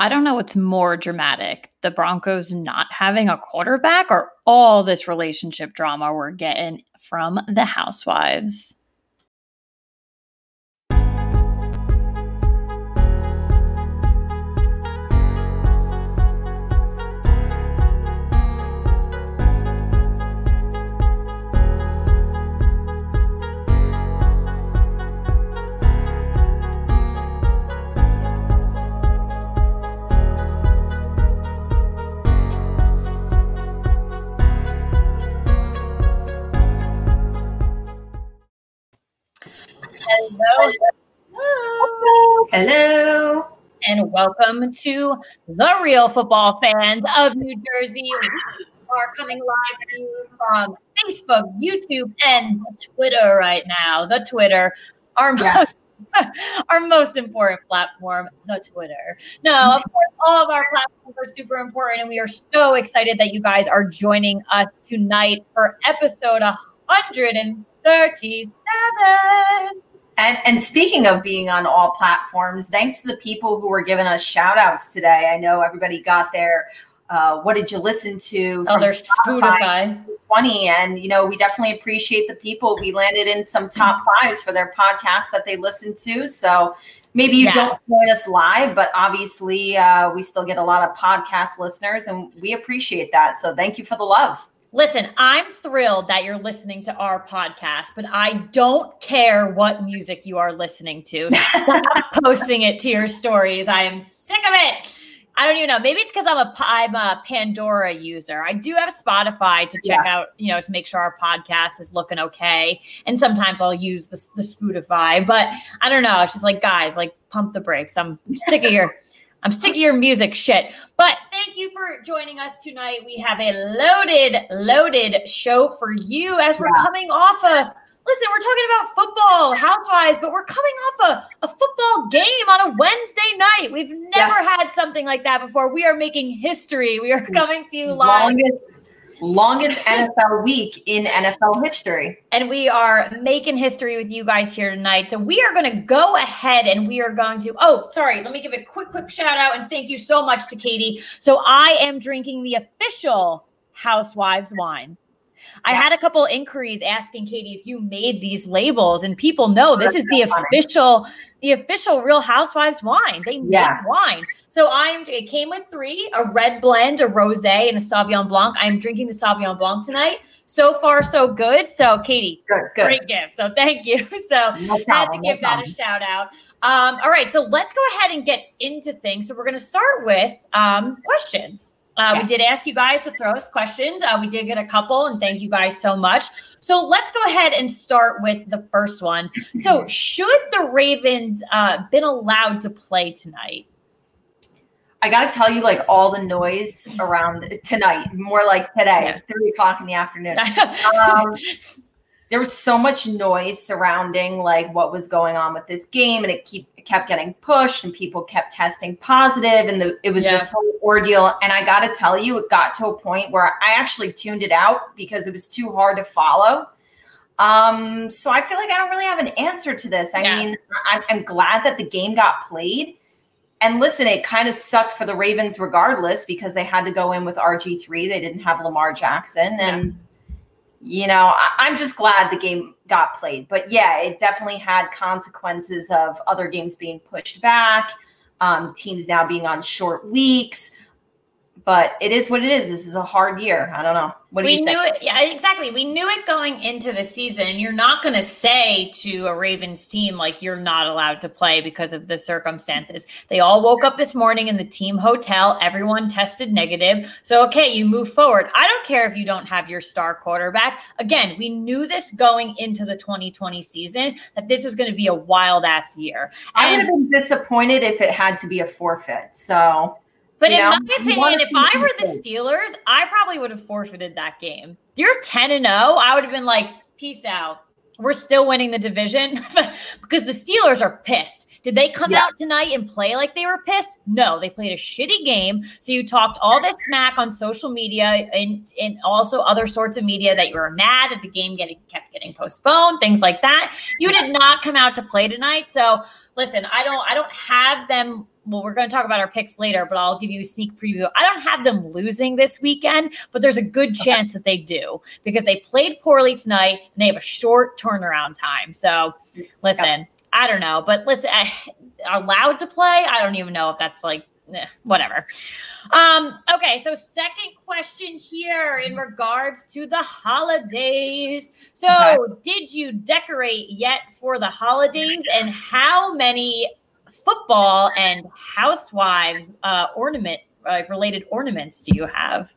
I don't know what's more dramatic the Broncos not having a quarterback or all this relationship drama we're getting from the housewives. Hello. Hello. Hello. And welcome to the real football fans of New Jersey. We are coming live to you from Facebook, YouTube, and Twitter right now. The Twitter, our yes. most, our most important platform, the Twitter. No, of mm-hmm. course, all of our platforms are super important, and we are so excited that you guys are joining us tonight for episode 137. And, and speaking of being on all platforms, thanks to the people who were giving us shout outs today. I know everybody got their uh, what did you listen to? Oh, there's Spotify. 20 and you know we definitely appreciate the people we landed in some top fives for their podcast that they listen to so maybe you yeah. don't join us live but obviously uh, we still get a lot of podcast listeners and we appreciate that so thank you for the love Listen, I'm thrilled that you're listening to our podcast, but I don't care what music you are listening to. Stop posting it to your stories. I am sick of it. I don't even know. Maybe it's because I'm a I'm a Pandora user. I do have Spotify to check yeah. out, you know, to make sure our podcast is looking okay. And sometimes I'll use the the Spotify, but I don't know. It's just like guys, like pump the brakes. I'm sick of your I'm sick of your music shit. But thank you for joining us tonight. We have a loaded, loaded show for you as we're yeah. coming off a listen, we're talking about football, housewives, but we're coming off a, a football game on a Wednesday night. We've never yeah. had something like that before. We are making history. We are coming to you live. Longest longest NFL week in NFL history. And we are making history with you guys here tonight. So we are going to go ahead and we are going to, oh, sorry, let me give a quick, quick shout out and thank you so much to Katie. So I am drinking the official Housewives wine. I had a couple inquiries asking Katie if you made these labels, and people know this is the official, the official Real Housewives wine. They make yeah. wine. So I'm. It came with three: a red blend, a rosé, and a Sauvignon Blanc. I'm drinking the Sauvignon Blanc tonight. So far, so good. So, Katie, good, good. great gift. So, thank you. So, no problem, had to give no that a shout out. Um, all right, so let's go ahead and get into things. So, we're going to start with um, questions. Uh, We did ask you guys to throw us questions. Uh, we did get a couple, and thank you guys so much. So let's go ahead and start with the first one. So, should the Ravens uh, been allowed to play tonight? I got to tell you, like all the noise around tonight, more like today, yeah. three o'clock in the afternoon. um, there was so much noise surrounding like what was going on with this game, and it keep it kept getting pushed, and people kept testing positive, and the, it was yeah. this whole ordeal. And I got to tell you, it got to a point where I actually tuned it out because it was too hard to follow. Um, so I feel like I don't really have an answer to this. I yeah. mean, I'm, I'm glad that the game got played. And listen, it kind of sucked for the Ravens regardless because they had to go in with RG3. They didn't have Lamar Jackson. And yeah you know, I, am just glad the game got played. But yeah, it definitely had consequences of other games being pushed back, um, teams now being on short weeks but it is what it is. This is a hard year. I don't know. What do we you think? knew it. Yeah, exactly. We knew it going into the season. And you're not going to say to a Ravens team like you're not allowed to play because of the circumstances. They all woke up this morning in the team hotel. Everyone tested negative. So okay, you move forward. I don't care if you don't have your star quarterback. Again, we knew this going into the 2020 season that this was going to be a wild ass year. And I would have been disappointed if it had to be a forfeit. So but you in know, my opinion, if I were the Steelers, I probably would have forfeited that game. You're 10 and 0, I would have been like, peace out. We're still winning the division because the Steelers are pissed. Did they come yeah. out tonight and play like they were pissed? No, they played a shitty game. So you talked all this smack on social media and, and also other sorts of media that you were mad that the game getting kept getting postponed, things like that. You did not come out to play tonight. So listen, I don't I don't have them well, we're going to talk about our picks later, but I'll give you a sneak preview. I don't have them losing this weekend, but there's a good chance that they do because they played poorly tonight and they have a short turnaround time. So, listen, I don't know, but listen, I, allowed to play. I don't even know if that's like eh, whatever. Um, okay, so second question here in regards to the holidays. So, okay. did you decorate yet for the holidays, and how many football and housewives uh, ornament uh, related ornaments do you have?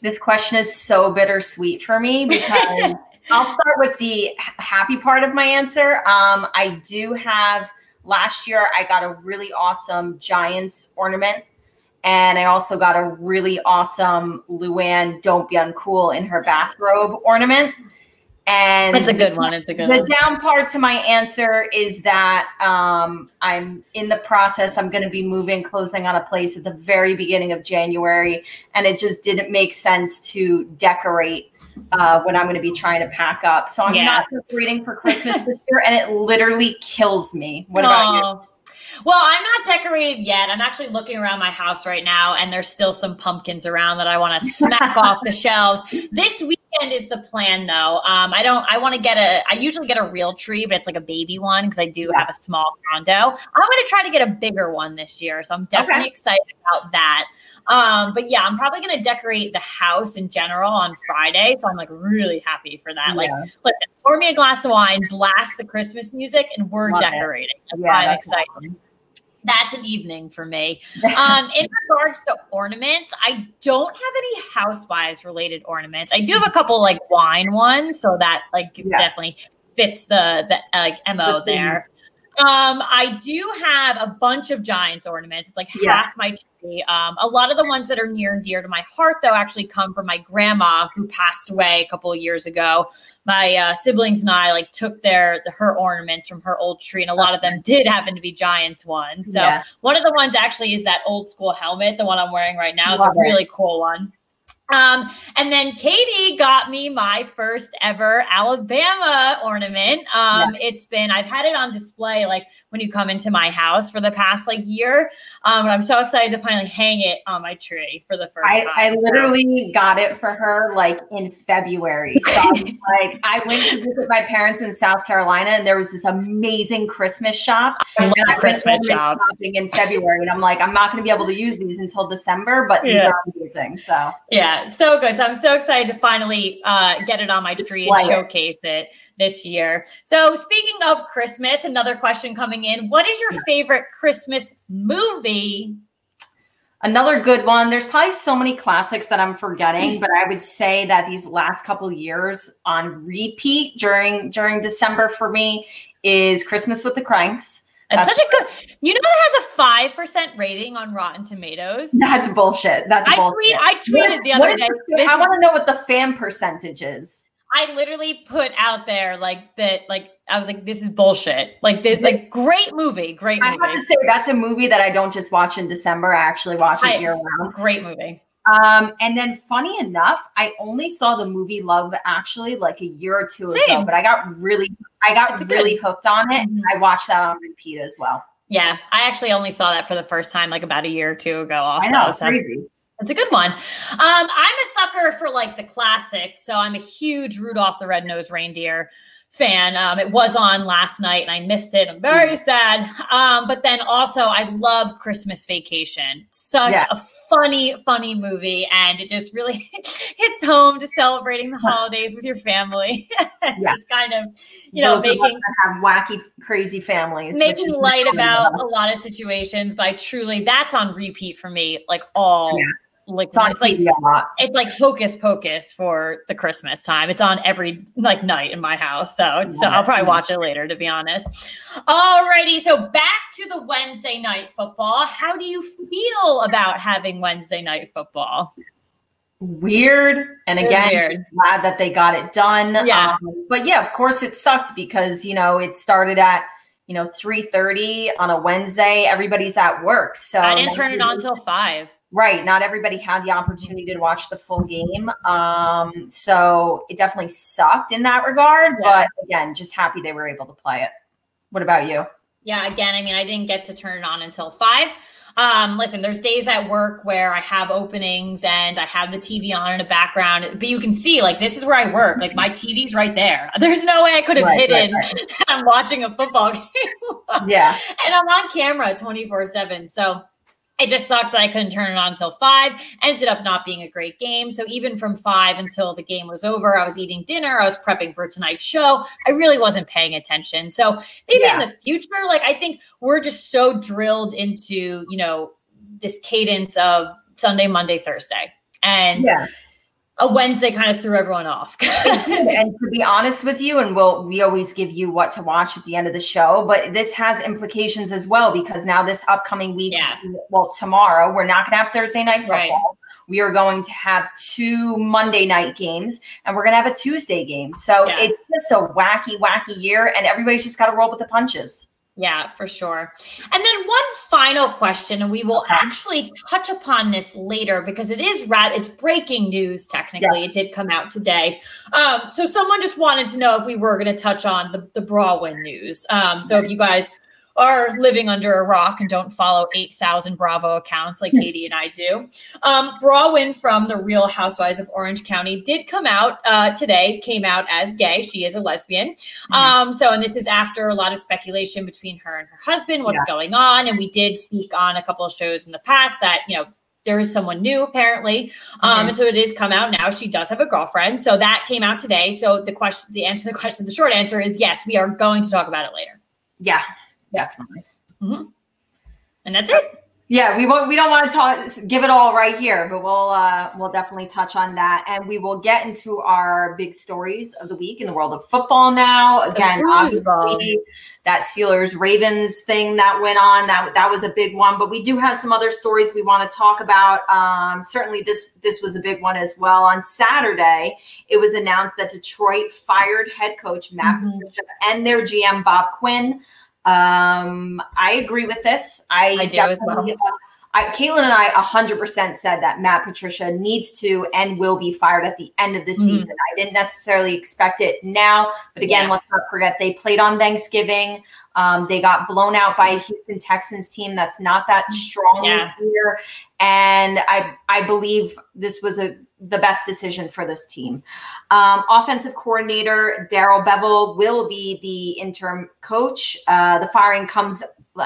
This question is so bittersweet for me because I'll start with the happy part of my answer. Um, I do have last year I got a really awesome Giants ornament. And I also got a really awesome Luann Don't Be Uncool in her bathrobe ornament. And it's a good one. It's a good the one. The down part to my answer is that um, I'm in the process. I'm going to be moving, closing on a place at the very beginning of January. And it just didn't make sense to decorate uh, when I'm going to be trying to pack up. So I'm yeah. not decorating for Christmas this year, and it literally kills me. What about you? Well, I'm not decorated yet. I'm actually looking around my house right now, and there's still some pumpkins around that I want to smack off the shelves. This weekend is the plan, though. Um, I don't. I want to get a. I usually get a real tree, but it's like a baby one because I do yeah. have a small condo. I'm going to try to get a bigger one this year, so I'm definitely okay. excited about that. Um, but yeah, I'm probably gonna decorate the house in general on Friday. So I'm like really happy for that. Yeah. Like, listen, pour me a glass of wine, blast the Christmas music, and we're Love decorating. Yeah, I'm excited. Awesome. That's an evening for me. Um, in regards to ornaments, I don't have any housewives related ornaments. I do have a couple like wine ones, so that like yeah. definitely fits the the like mo there. Um, I do have a bunch of Giants ornaments. It's like yeah. half my tree. Um, a lot of the ones that are near and dear to my heart, though, actually come from my grandma who passed away a couple of years ago. My uh, siblings and I like took their the, her ornaments from her old tree, and a lot of them did happen to be Giants ones. So yeah. one of the ones actually is that old school helmet, the one I'm wearing right now. It's Love a really it. cool one. Um, and then Katie got me my first ever Alabama ornament. Um, yeah. It's been, I've had it on display like when you come into my house for the past like year. Um, I'm so excited to finally hang it on my tree for the first I, time. I literally so. got it for her like in February. So like I went to visit my parents in South Carolina and there was this amazing Christmas shop. I love and Christmas shops. In February. And I'm like, I'm not going to be able to use these until December, but these are amazing. So yeah, so good. So I'm so excited to finally uh, get it on my tree and showcase it this year. So, speaking of Christmas, another question coming in What is your favorite Christmas movie? Another good one. There's probably so many classics that I'm forgetting, mm. but I would say that these last couple years on repeat during during December for me is Christmas with the Kranks. That's, That's such a good. You know that has a five percent rating on Rotten Tomatoes. That's bullshit. That's I bullshit. tweet. I tweeted the other day. I want to know what the fan percentage is. I literally put out there like that, like I was like, this is bullshit. Like this, like great movie, great movie. I have to say that's a movie that I don't just watch in December. I actually watch it year round. Great movie. Um, and then funny enough, I only saw the movie Love actually like a year or two Same. ago, but I got really, I got it's really good. hooked on it. Mm-hmm. I watched that on repeat as well. Yeah, I actually only saw that for the first time like about a year or two ago. Also, I know, so. crazy. It's a good one. Um, I'm a sucker for like the classics, so I'm a huge Rudolph the Red-Nosed Reindeer fan. Um, it was on last night and I missed it. I'm very mm. sad. Um, but then also, I love Christmas Vacation. Such yeah. a funny, funny movie, and it just really hits home to celebrating the holidays with your family. yeah. Just kind of, you know, Those making have wacky, crazy families, making light about a lot of situations. But I truly, that's on repeat for me, like all. Yeah like it's, it's like it's like hocus pocus for the Christmas time. It's on every like night in my house. So it's, so I'll probably watch it later to be honest. Alrighty, so back to the Wednesday night football. How do you feel about having Wednesday night football? Weird. And again, weird. glad that they got it done. Yeah. Um, but yeah, of course it sucked because you know it started at you know 3 30 on a Wednesday. Everybody's at work. So I didn't turn it on until five. Right. Not everybody had the opportunity to watch the full game. Um, so it definitely sucked in that regard. Yeah. But again, just happy they were able to play it. What about you? Yeah, again, I mean, I didn't get to turn it on until five. Um, listen, there's days at work where I have openings and I have the TV on in the background, but you can see like this is where I work. Like my TV's right there. There's no way I could have right, hidden. Right, right. I'm watching a football game. yeah. And I'm on camera 24 7. So it just sucked that I couldn't turn it on until five. Ended up not being a great game. So even from five until the game was over, I was eating dinner. I was prepping for tonight's show. I really wasn't paying attention. So maybe yeah. in the future, like I think we're just so drilled into, you know, this cadence of Sunday, Monday, Thursday. And yeah a Wednesday kind of threw everyone off. and to be honest with you, and we'll we always give you what to watch at the end of the show, but this has implications as well because now this upcoming week, yeah. well, tomorrow we're not going to have Thursday night football. Right. We are going to have two Monday night games, and we're going to have a Tuesday game. So yeah. it's just a wacky, wacky year, and everybody's just got to roll with the punches. Yeah, for sure. And then one final question, and we will actually touch upon this later because it is rad. It's breaking news. Technically, yes. it did come out today. Um, so someone just wanted to know if we were going to touch on the the Braunwyn news. Um, so if you guys are living under a rock and don't follow 8,000 Bravo accounts like hmm. Katie and I do. Um, Braunwyn from The Real Housewives of Orange County did come out uh, today, came out as gay. She is a lesbian. Mm-hmm. Um, so, and this is after a lot of speculation between her and her husband, what's yeah. going on. And we did speak on a couple of shows in the past that, you know, there is someone new apparently um, mm-hmm. and so it is come out now she does have a girlfriend so that came out today so the question the answer to the question the short answer is yes we are going to talk about it later yeah definitely. Mm-hmm. And that's it. Yeah, we won't. We don't want to talk, give it all right here, but we'll uh, we'll definitely touch on that, and we will get into our big stories of the week in the world of football. Now, again, obviously, that Steelers Ravens thing that went on that that was a big one, but we do have some other stories we want to talk about. Um, certainly, this this was a big one as well. On Saturday, it was announced that Detroit fired head coach Matt mm-hmm. Patricia and their GM Bob Quinn. Um, I agree with this. I, I do as well. Uh, I, Caitlin and I 100% said that Matt Patricia needs to and will be fired at the end of the mm-hmm. season. I didn't necessarily expect it now, but again, yeah. let's not forget they played on Thanksgiving. Um, they got blown out by a Houston Texans team that's not that mm-hmm. strong yeah. this year, and I I believe this was a the best decision for this team. Um, offensive coordinator Darrell Bevell will be the interim coach. Uh, the firing comes,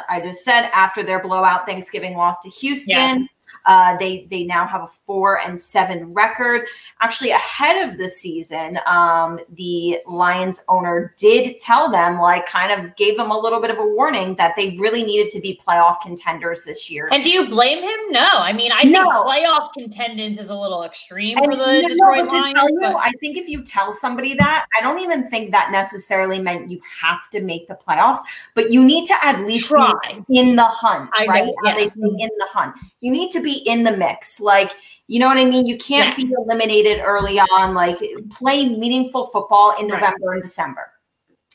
I just said, after their blowout Thanksgiving loss to Houston. Yeah. Uh, they they now have a four and seven record. Actually, ahead of the season, um, the Lions owner did tell them, like, kind of gave them a little bit of a warning that they really needed to be playoff contenders this year. And do you blame him? No, I mean, I think playoff contenders is a little extreme and for the Detroit Lions. You, but- I think if you tell somebody that, I don't even think that necessarily meant you have to make the playoffs, but you need to at least try in the hunt, I right? Know, yeah. in the hunt. You need to be be in the mix. Like, you know what I mean? You can't yeah. be eliminated early on. Like, play meaningful football in November right. and December.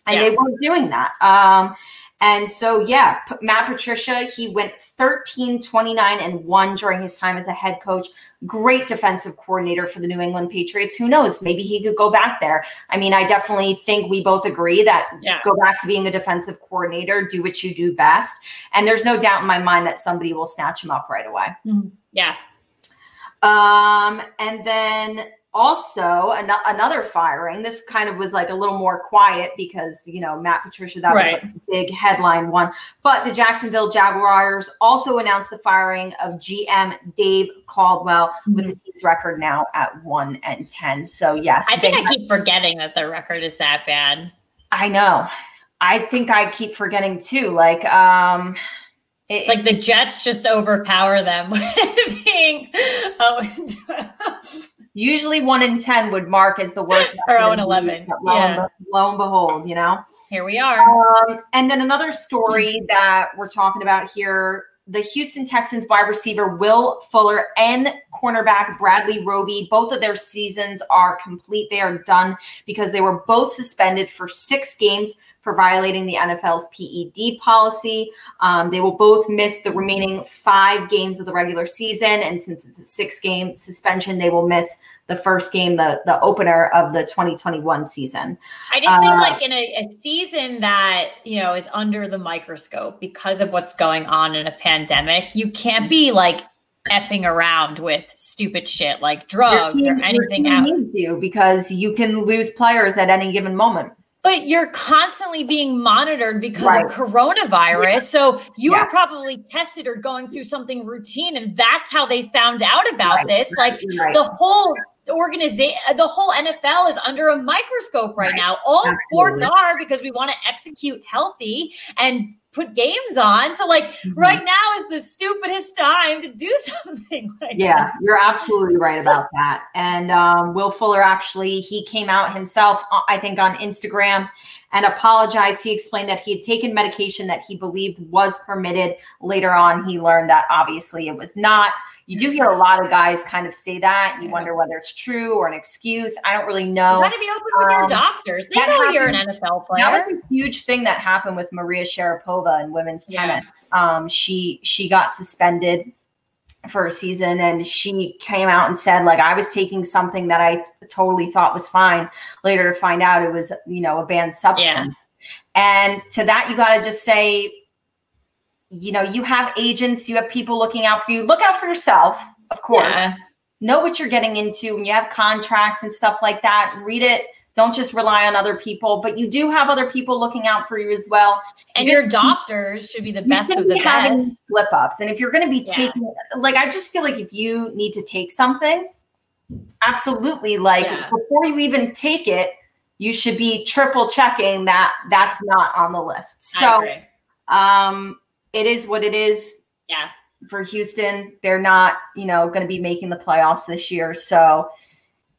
And yeah. they weren't doing that. Um, and so, yeah, Matt Patricia, he went 13, 29, and 1 during his time as a head coach. Great defensive coordinator for the New England Patriots. Who knows? Maybe he could go back there. I mean, I definitely think we both agree that yeah. go back to being a defensive coordinator, do what you do best. And there's no doubt in my mind that somebody will snatch him up right away. Mm-hmm. Yeah. Um, and then also an- another firing. This kind of was like a little more quiet because you know Matt Patricia that right. was like a big headline one. But the Jacksonville Jaguars also announced the firing of GM Dave Caldwell mm-hmm. with the team's record now at one and ten. So yes, I think I have- keep forgetting that the record is that bad. I know. I think I keep forgetting too. Like, um, it's like the Jets just overpower them with being. Oh, usually one in 10 would mark as the worst. or 0 and 11. Lo, yeah. and, lo and behold, you know? Here we are. Um, and then another story that we're talking about here the Houston Texans wide receiver Will Fuller and cornerback Bradley Roby, both of their seasons are complete. They are done because they were both suspended for six games for violating the NFL's PED policy. Um, they will both miss the remaining five games of the regular season. And since it's a six game suspension, they will miss the first game, the, the opener of the 2021 season. I just think, uh, like, in a, a season that, you know, is under the microscope because of what's going on in a pandemic, you can't be like, effing around with stupid shit like drugs team, or anything else. You because you can lose players at any given moment. But you're constantly being monitored because right. of coronavirus. Yeah. So you yeah. are probably tested or going through something routine. And that's how they found out about right. this. Like right. the whole organization, the whole NFL is under a microscope right, now. All Absolutely. sports are because we want to execute healthy and put games on. So like mm-hmm. right now is the stupidest time to do something like Yeah, this. you're absolutely right about that. And um, Will Fuller actually he came out himself, uh, I think, on Instagram and apologized. He explained that he had taken medication that he believed was permitted. Later on, he learned that obviously it was not you do hear a lot of guys kind of say that. You wonder whether it's true or an excuse. I don't really know. You got to be open with um, your doctors. They know happened, you're an NFL player. That was a huge thing that happened with Maria Sharapova in women's tennis. Yeah. Um, she she got suspended for a season and she came out and said like i was taking something that i totally thought was fine later to find out it was you know a banned substance yeah. and to that you got to just say you know, you have agents, you have people looking out for you. Look out for yourself, of course. Yeah. Know what you're getting into when you have contracts and stuff like that. Read it. Don't just rely on other people, but you do have other people looking out for you as well. And your doctors should be the best of the best. Flip ups. And if you're going to be yeah. taking, like, I just feel like if you need to take something, absolutely, like, yeah. before you even take it, you should be triple checking that that's not on the list. So, um, it is what it is. Yeah. For Houston, they're not, you know, going to be making the playoffs this year. So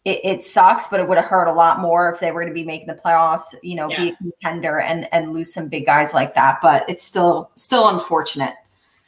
it, it sucks, but it would have hurt a lot more if they were going to be making the playoffs, you know, yeah. be a contender and and lose some big guys like that. But it's still still unfortunate.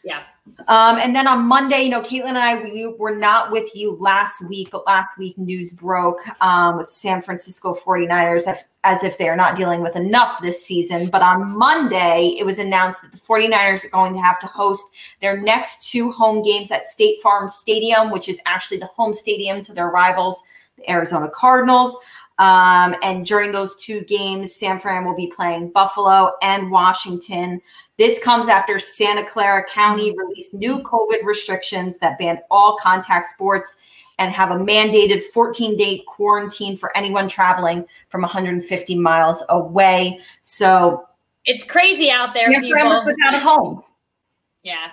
Yeah. Um, and then on Monday, you know, Caitlin and I, we were not with you last week, but last week news broke um, with San Francisco 49ers as, as if they are not dealing with enough this season. But on Monday, it was announced that the 49ers are going to have to host their next two home games at State Farm Stadium, which is actually the home stadium to their rivals, the Arizona Cardinals. Um, and during those two games, San Fran will be playing Buffalo and Washington. This comes after Santa Clara County mm-hmm. released new COVID restrictions that banned all contact sports and have a mandated 14 day quarantine for anyone traveling from 150 miles away. So it's crazy out there, people. Without a home. Yeah.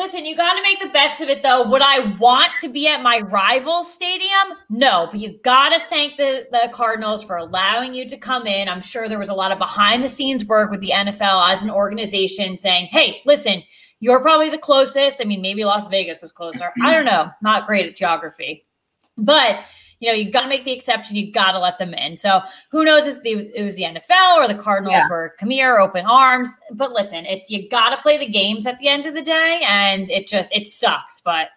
Listen, you got to make the best of it, though. Would I want to be at my rival stadium? No, but you got to thank the, the Cardinals for allowing you to come in. I'm sure there was a lot of behind the scenes work with the NFL as an organization saying, hey, listen, you're probably the closest. I mean, maybe Las Vegas was closer. I don't know. Not great at geography. But you know, you got to make the exception. You got to let them in. So who knows if the, it was the NFL or the Cardinals yeah. were come here, open arms. But listen, it's you got to play the games at the end of the day, and it just it sucks. But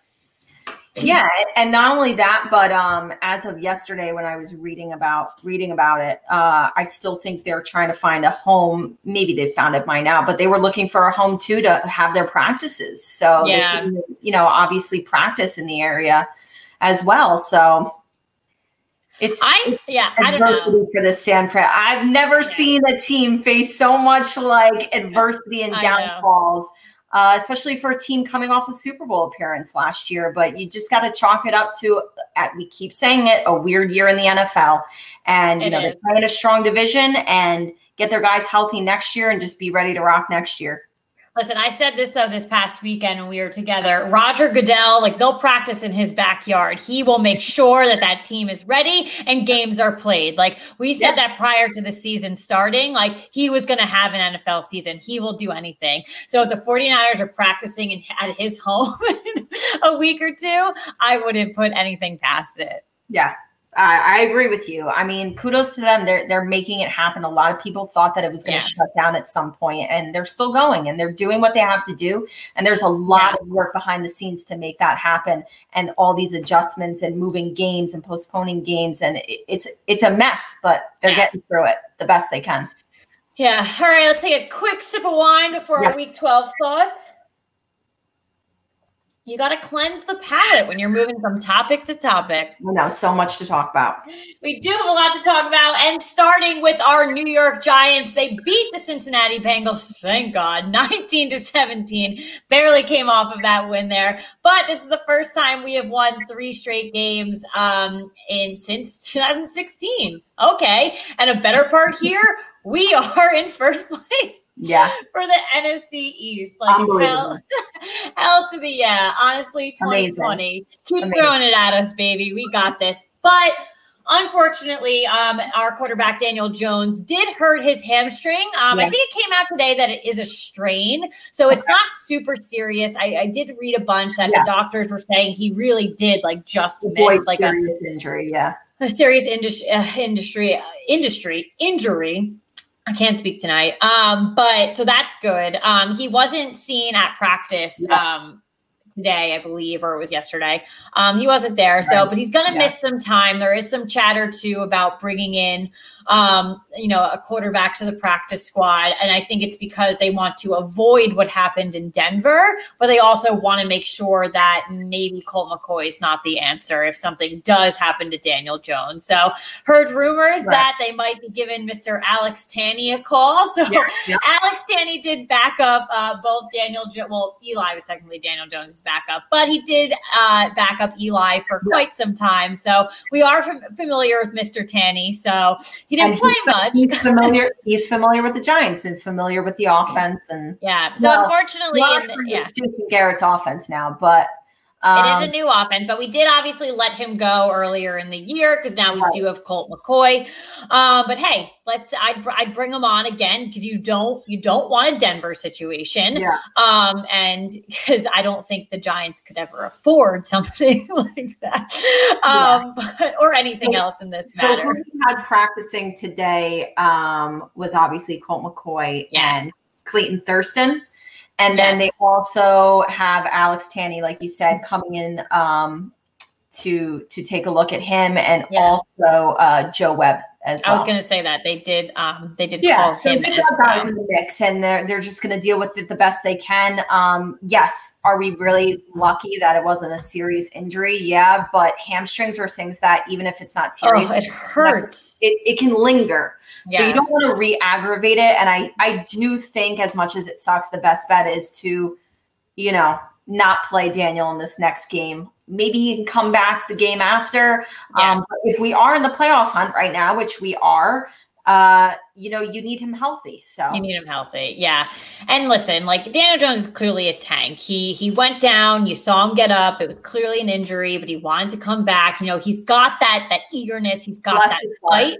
yeah, and not only that, but um, as of yesterday, when I was reading about reading about it, uh, I still think they're trying to find a home. Maybe they've found it by now, but they were looking for a home too to have their practices. So yeah, can, you know, obviously practice in the area as well. So it's I yeah, I don't know for the San Fran. I've never yeah. seen a team face so much like adversity and downfalls, uh, especially for a team coming off a Super Bowl appearance last year. But you just got to chalk it up to at, we keep saying it a weird year in the NFL, and you it know is. they're playing a strong division and get their guys healthy next year and just be ready to rock next year. Listen, I said this uh, this past weekend when we were together. Roger Goodell, like they'll practice in his backyard. He will make sure that that team is ready and games are played. Like we said that prior to the season starting, like he was going to have an NFL season. He will do anything. So if the 49ers are practicing in, at his home a week or two, I wouldn't put anything past it. Yeah, I, I agree with you. I mean, kudos to them. They're they're making it happen. A lot of people thought that it was going to yeah. shut down at some point, and they're still going and they're doing what they have to do. And there's a lot yeah. of work behind the scenes to make that happen, and all these adjustments and moving games and postponing games, and it, it's it's a mess, but they're yeah. getting through it the best they can. Yeah. All right. Let's take a quick sip of wine before yes. our week 12 thoughts you got to cleanse the palate when you're moving from topic to topic. We know so much to talk about. We do have a lot to talk about. And starting with our New York Giants, they beat the Cincinnati Bengals, thank God, 19 to 17. Barely came off of that win there. But this is the first time we have won three straight games um, in since 2016. Okay. And a better part here, we are in first place. Yeah. For the NFC East. Like hell, hell to the yeah. Honestly, 2020. Amazing. Keep Amazing. throwing it at us, baby. We got this. But unfortunately, um, our quarterback Daniel Jones did hurt his hamstring. Um, yeah. I think it came out today that it is a strain, so it's not super serious. I, I did read a bunch that yeah. the doctors were saying he really did like just miss like a injury. Yeah, a serious industry uh, industry uh, industry injury. I can't speak tonight. Um, but so that's good. Um, he wasn't seen at practice yeah. um today, I believe, or it was yesterday. Um, he wasn't there. So, but he's gonna yeah. miss some time. There is some chatter too about bringing in um, you know, a quarterback to the practice squad. And I think it's because they want to avoid what happened in Denver, but they also want to make sure that maybe Colt McCoy is not the answer if something does happen to Daniel Jones. So heard rumors right. that they might be giving Mr. Alex Tanney a call. So yeah, yeah. Alex Tanney did back up uh, both Daniel, jo- well, Eli was technically Daniel Jones's backup, but he did uh, back up Eli for yeah. quite some time. So we are fam- familiar with Mr. Tanney. So he didn't and play much. He's familiar. He's familiar with the Giants and familiar with the offense. And yeah, so well, unfortunately, the, yeah, Garrett's offense now, but um, it is a um, new offense, but we did obviously let him go earlier in the year because now we right. do have Colt McCoy. Uh, but hey, let's I'd, I'd bring him on again because you don't you don't want a Denver situation. Yeah. Um, and because I don't think the Giants could ever afford something like that. Um, yeah. but, or anything so, else in this so matter. So we had practicing today um was obviously Colt McCoy yeah. and Clayton Thorson. And yes. then they also have Alex Tanney, like you said, coming in um, to to take a look at him, and yeah. also uh, Joe Webb as well. I was going to say that they did. Um, they did yeah, call so him as well. in the mix, and they're they're just going to deal with it the best they can. Um, yes, are we really lucky that it wasn't a serious injury? Yeah, but hamstrings are things that even if it's not oh, serious, oh, it hurts. It, it can linger, yeah. so you don't want to re-aggravate it. And I I do think as much as it sucks, the best bet is to, you know, not play Daniel in this next game maybe he can come back the game after. Yeah. Um, but if we are in the playoff hunt right now, which we are, uh, you know, you need him healthy. So you need him healthy. Yeah. And listen, like Daniel Jones is clearly a tank. He he went down, you saw him get up. It was clearly an injury, but he wanted to come back. You know, he's got that that eagerness, he's got Bless that fight.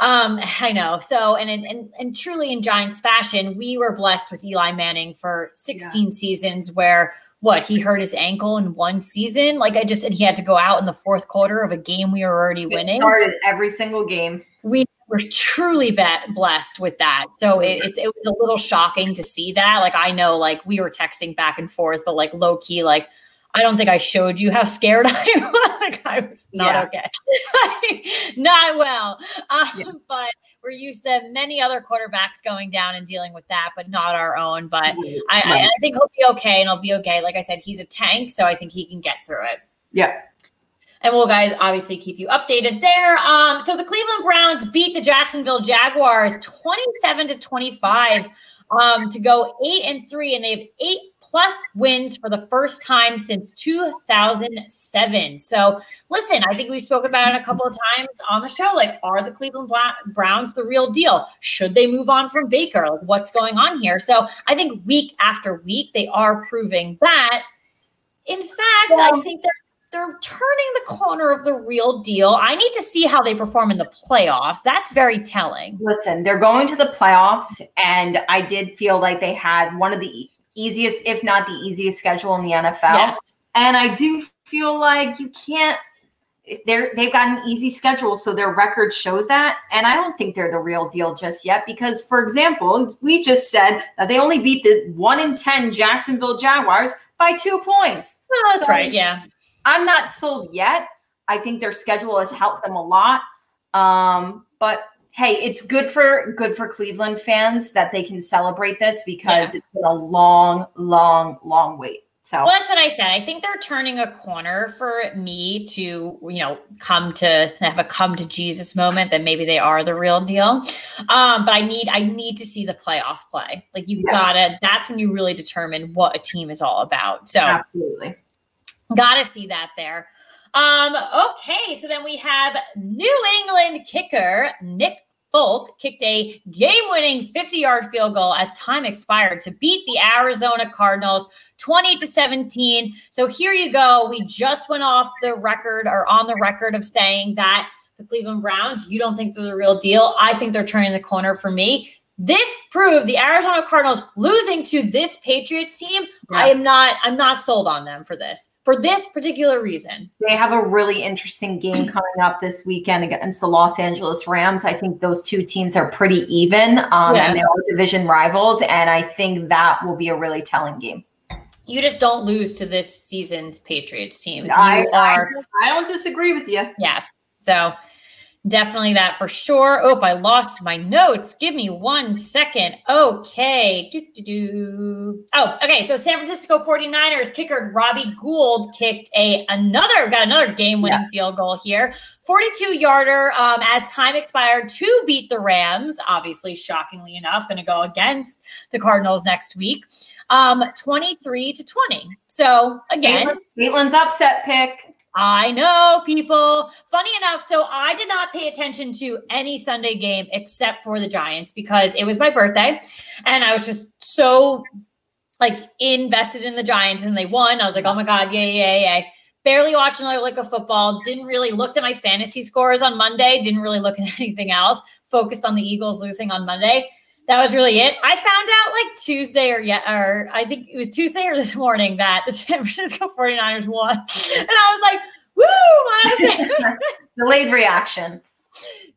Um, I know. So, and, and and truly in Giants fashion, we were blessed with Eli Manning for 16 yeah. seasons where what he hurt his ankle in one season. Like I just said, he had to go out in the fourth quarter of a game we were already it winning. Started every single game. We were truly blessed with that. So it, it, it was a little shocking to see that. Like I know, like we were texting back and forth, but like low key, like I don't think I showed you how scared I was. like I was not yeah. okay, not well. Um, yeah. But we're used to many other quarterbacks going down and dealing with that, but not our own. But I, I, I think he'll be okay, and he'll be okay. Like I said, he's a tank, so I think he can get through it. Yeah. And we'll guys obviously keep you updated there. Um, so the Cleveland Browns beat the Jacksonville Jaguars 27 to 25 um, to go eight and three, and they have eight plus wins for the first time since 2007. So, listen, I think we've spoken about it a couple of times on the show. Like, are the Cleveland Browns the real deal? Should they move on from Baker? Like, what's going on here? So, I think week after week, they are proving that. In fact, yeah. I think they're they're turning the corner of the real deal. I need to see how they perform in the playoffs. That's very telling. Listen, they're going to the playoffs, and I did feel like they had one of the easiest, if not the easiest, schedule in the NFL. Yes. And I do feel like you can't. They're they've got an easy schedule, so their record shows that. And I don't think they're the real deal just yet, because, for example, we just said that they only beat the one in ten Jacksonville Jaguars by two points. Well, that's so, right. Yeah. I'm not sold yet. I think their schedule has helped them a lot. Um, but hey, it's good for good for Cleveland fans that they can celebrate this because yeah. it's been a long, long, long wait. So well, that's what I said. I think they're turning a corner for me to, you know, come to have a come to Jesus moment that maybe they are the real deal. Um, but I need I need to see the playoff play. Like you yeah. gotta. That's when you really determine what a team is all about. So absolutely, gotta see that there. Um, okay, so then we have New England kicker Nick Folk kicked a game winning 50 yard field goal as time expired to beat the Arizona Cardinals 20 to 17. So here you go. We just went off the record or on the record of saying that the Cleveland Browns, you don't think they're the real deal. I think they're turning the corner for me. This proved the Arizona Cardinals losing to this Patriots team. Yeah. I am not I'm not sold on them for this. For this particular reason. They have a really interesting game coming up this weekend against the Los Angeles Rams. I think those two teams are pretty even um, yeah. and they are division rivals and I think that will be a really telling game you just don't lose to this season's Patriots team. I, are. I, I don't disagree with you. Yeah. So definitely that for sure. Oh, I lost my notes. Give me one second. Okay. Do-do-do. Oh, okay. So San Francisco 49ers kicker Robbie Gould kicked a another, got another game-winning yeah. field goal here. 42 yarder um, as time expired to beat the Rams. Obviously, shockingly enough, going to go against the Cardinals next week um, 23 to 20. So again, Caitlin's upset pick. I know people. Funny enough, so I did not pay attention to any Sunday game except for the Giants because it was my birthday and I was just so like invested in the Giants and they won. I was like, oh my God, yeah, yeah, yeah. Barely watched another lick of football. Didn't really looked at my fantasy scores on Monday. Didn't really look at anything else. Focused on the Eagles losing on Monday that was really it. I found out like Tuesday or yet, or I think it was Tuesday or this morning that the San Francisco 49ers won. And I was like, woo, delayed reaction.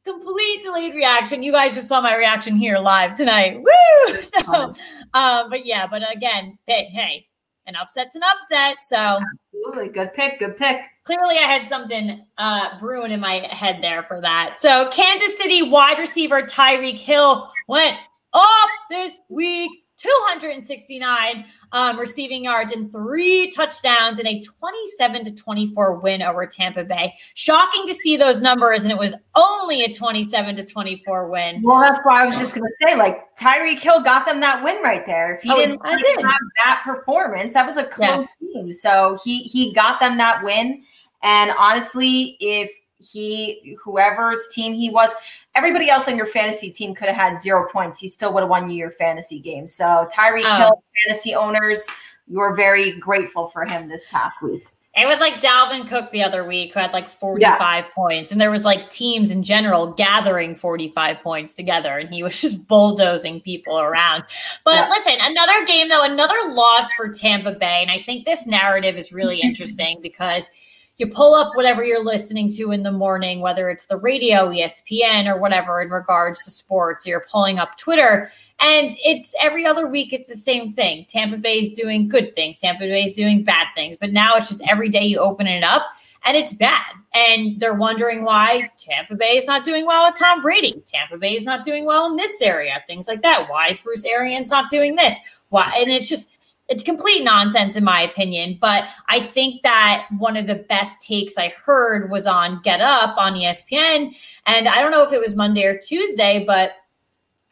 Complete delayed reaction. You guys just saw my reaction here live tonight. Woo! So, um, but yeah, but again, hey, hey, an upset's an upset. So absolutely good pick, good pick. Clearly, I had something uh, brewing in my head there for that. So, Kansas City wide receiver Tyreek Hill went off this week. 269 um, receiving yards and three touchdowns in a 27 to 24 win over Tampa Bay. Shocking to see those numbers, and it was only a 27 to 24 win. Well, that's why I was just going to say, like Tyreek Hill got them that win right there. If he oh, didn't did. have that performance, that was a close yeah. game. So he he got them that win. And honestly, if he whoever's team he was everybody else on your fantasy team could have had zero points. He still would have won you your fantasy game. So Tyreek oh. Hill, fantasy owners, you are very grateful for him this past week. It was like Dalvin Cook the other week who had like 45 yeah. points. And there was like teams in general gathering 45 points together. And he was just bulldozing people around. But yeah. listen, another game though, another loss for Tampa Bay. And I think this narrative is really interesting because – you pull up whatever you're listening to in the morning, whether it's the radio, ESPN, or whatever in regards to sports, you're pulling up Twitter. And it's every other week, it's the same thing. Tampa Bay is doing good things, Tampa Bay is doing bad things. But now it's just every day you open it up and it's bad. And they're wondering why Tampa Bay is not doing well with Tom Brady. Tampa Bay is not doing well in this area, things like that. Why is Bruce Arians not doing this? Why? And it's just, it's complete nonsense in my opinion but i think that one of the best takes i heard was on get up on espn and i don't know if it was monday or tuesday but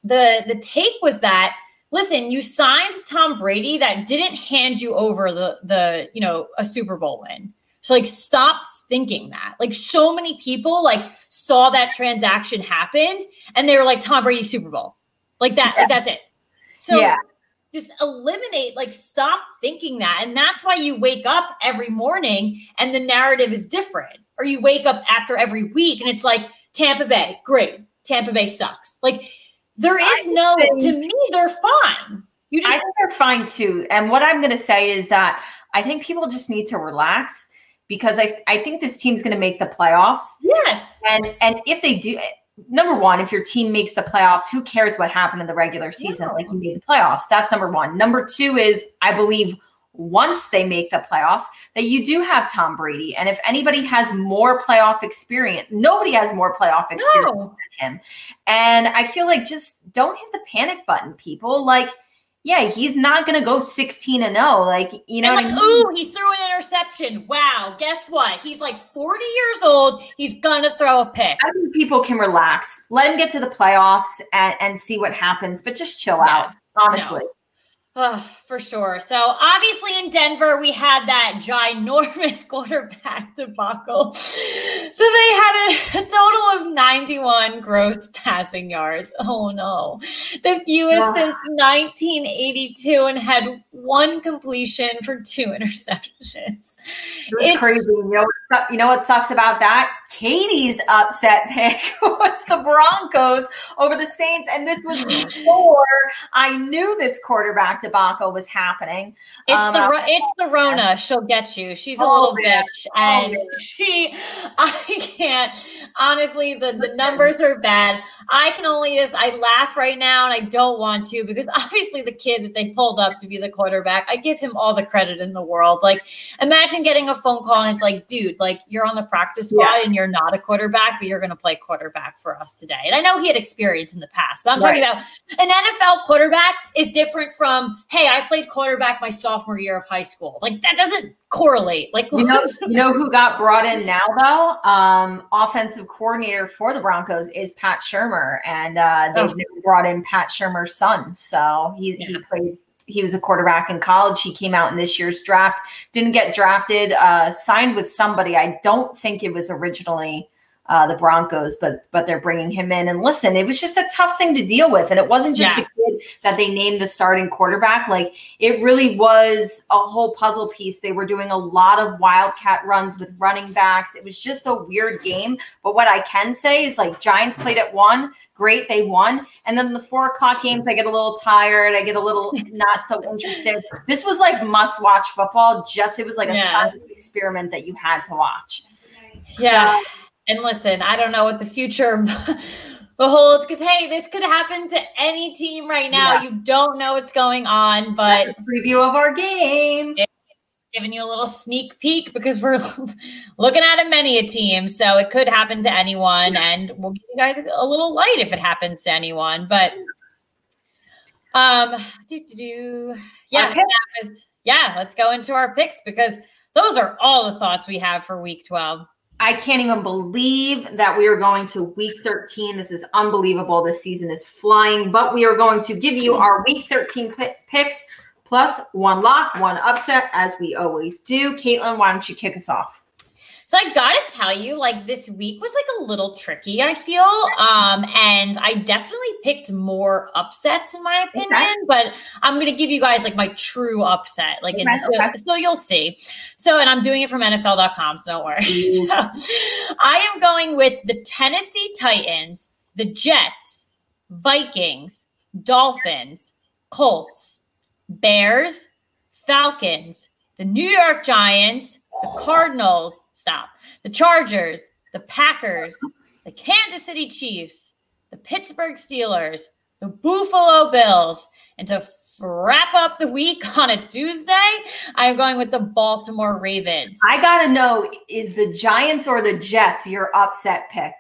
the the take was that listen you signed tom brady that didn't hand you over the the you know a super bowl win. So like stop thinking that. Like so many people like saw that transaction happened and they were like tom brady super bowl. Like that yeah. like that's it. So yeah just eliminate like stop thinking that. And that's why you wake up every morning and the narrative is different. Or you wake up after every week and it's like tampa bay great. Tampa bay sucks. Like there is I no think, to me they're fine. You just i think they're fine too. And what i'm going to say is that i think people just need to relax because i, I think this team's going to make the playoffs. Yes. And and if they do number one, if your team makes the playoffs, who cares what happened in the regular season? Yeah. Like you made the playoffs. That's number one. Number two is, I believe once they make the playoffs that you do have Tom Brady. And if anybody has more playoff experience, nobody has more playoff experience no. than him. And I feel like just don't hit the panic button, people. Like, yeah, he's not going to go 16 and 0. Like, you know, like, I mean? ooh, he threw an interception. Wow. Guess what? He's like 40 years old. He's going to throw a pick. I think people can relax. Let him get to the playoffs and, and see what happens, but just chill out, honestly. No. For sure. So obviously in Denver, we had that ginormous quarterback debacle. So they had a, a total of 91 gross passing yards. Oh no. The fewest since 1982 and had one completion for two interceptions. It's crazy. You know, what, you know what sucks about that? Katie's upset pick was the Broncos over the Saints. And this was before I knew this quarterback debacle was happening. It's um, the it's the Rona. She'll get you. She's a oh, little man. bitch, oh, and oh, she. I can't. Honestly, the the numbers are bad. I can only just. I laugh right now, and I don't want to because obviously the kid that they pulled up to be the quarterback. I give him all the credit in the world. Like, imagine getting a phone call and it's like, dude, like you're on the practice squad yeah. and you're not a quarterback, but you're going to play quarterback for us today. And I know he had experience in the past, but I'm right. talking about an NFL quarterback is different from, hey, I played quarterback my sophomore year of high school. Like that doesn't correlate. Like you know, you know who got brought in now though? Um, offensive coordinator for the Broncos is Pat Shurmur, and uh, they've oh. brought in Pat Shurmur's son. So he yeah. he played. He was a quarterback in college. He came out in this year's draft. Didn't get drafted. Uh, signed with somebody. I don't think it was originally uh, the Broncos, but but they're bringing him in. And listen, it was just a tough thing to deal with, and it wasn't just yeah. the kid that they named the starting quarterback. Like it really was a whole puzzle piece. They were doing a lot of wildcat runs with running backs. It was just a weird game. But what I can say is like Giants played at one. Great, they won. And then the four o'clock games, I get a little tired. I get a little not so interested. This was like must watch football. Just it was like a yeah. experiment that you had to watch. Yeah. So, and listen, I don't know what the future beholds because hey, this could happen to any team right now. Yeah. You don't know what's going on, but preview of our game. Giving you a little sneak peek because we're looking at a many a team, so it could happen to anyone, yeah. and we'll give you guys a little light if it happens to anyone. But um, do do do, yeah, yeah. Let's go into our picks because those are all the thoughts we have for Week Twelve. I can't even believe that we are going to week 13. This is unbelievable. This season is flying, but we are going to give you our week 13 picks plus one lock, one upset, as we always do. Caitlin, why don't you kick us off? So I gotta tell you, like this week was like a little tricky, I feel. Um, and I definitely picked more upsets in my opinion, okay. but I'm gonna give you guys like my true upset. Like okay. in, so, okay. so you'll see. So and I'm doing it from NFL.com, so don't worry. so, I am going with the Tennessee Titans, the Jets, Vikings, Dolphins, Colts, Bears, Falcons, the New York Giants, the Cardinals, stop, the Chargers, the Packers, the Kansas City Chiefs, the Pittsburgh Steelers, the Buffalo Bills, and to wrap up the week on a Tuesday, I'm going with the Baltimore Ravens. I got to know is the Giants or the Jets your upset pick?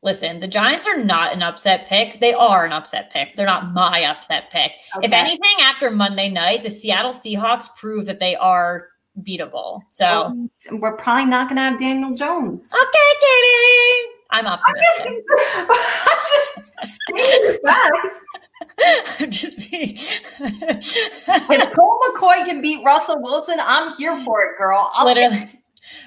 Listen, the Giants are not an upset pick. They are an upset pick. They're not my upset pick. Okay. If anything, after Monday night, the Seattle Seahawks prove that they are beatable. So we're probably not going to have Daniel Jones. Okay, Katie. I'm optimistic. I'm just, I'm just I'm just being. if Colt McCoy can beat Russell Wilson, I'm here for it, girl. I'll Literally.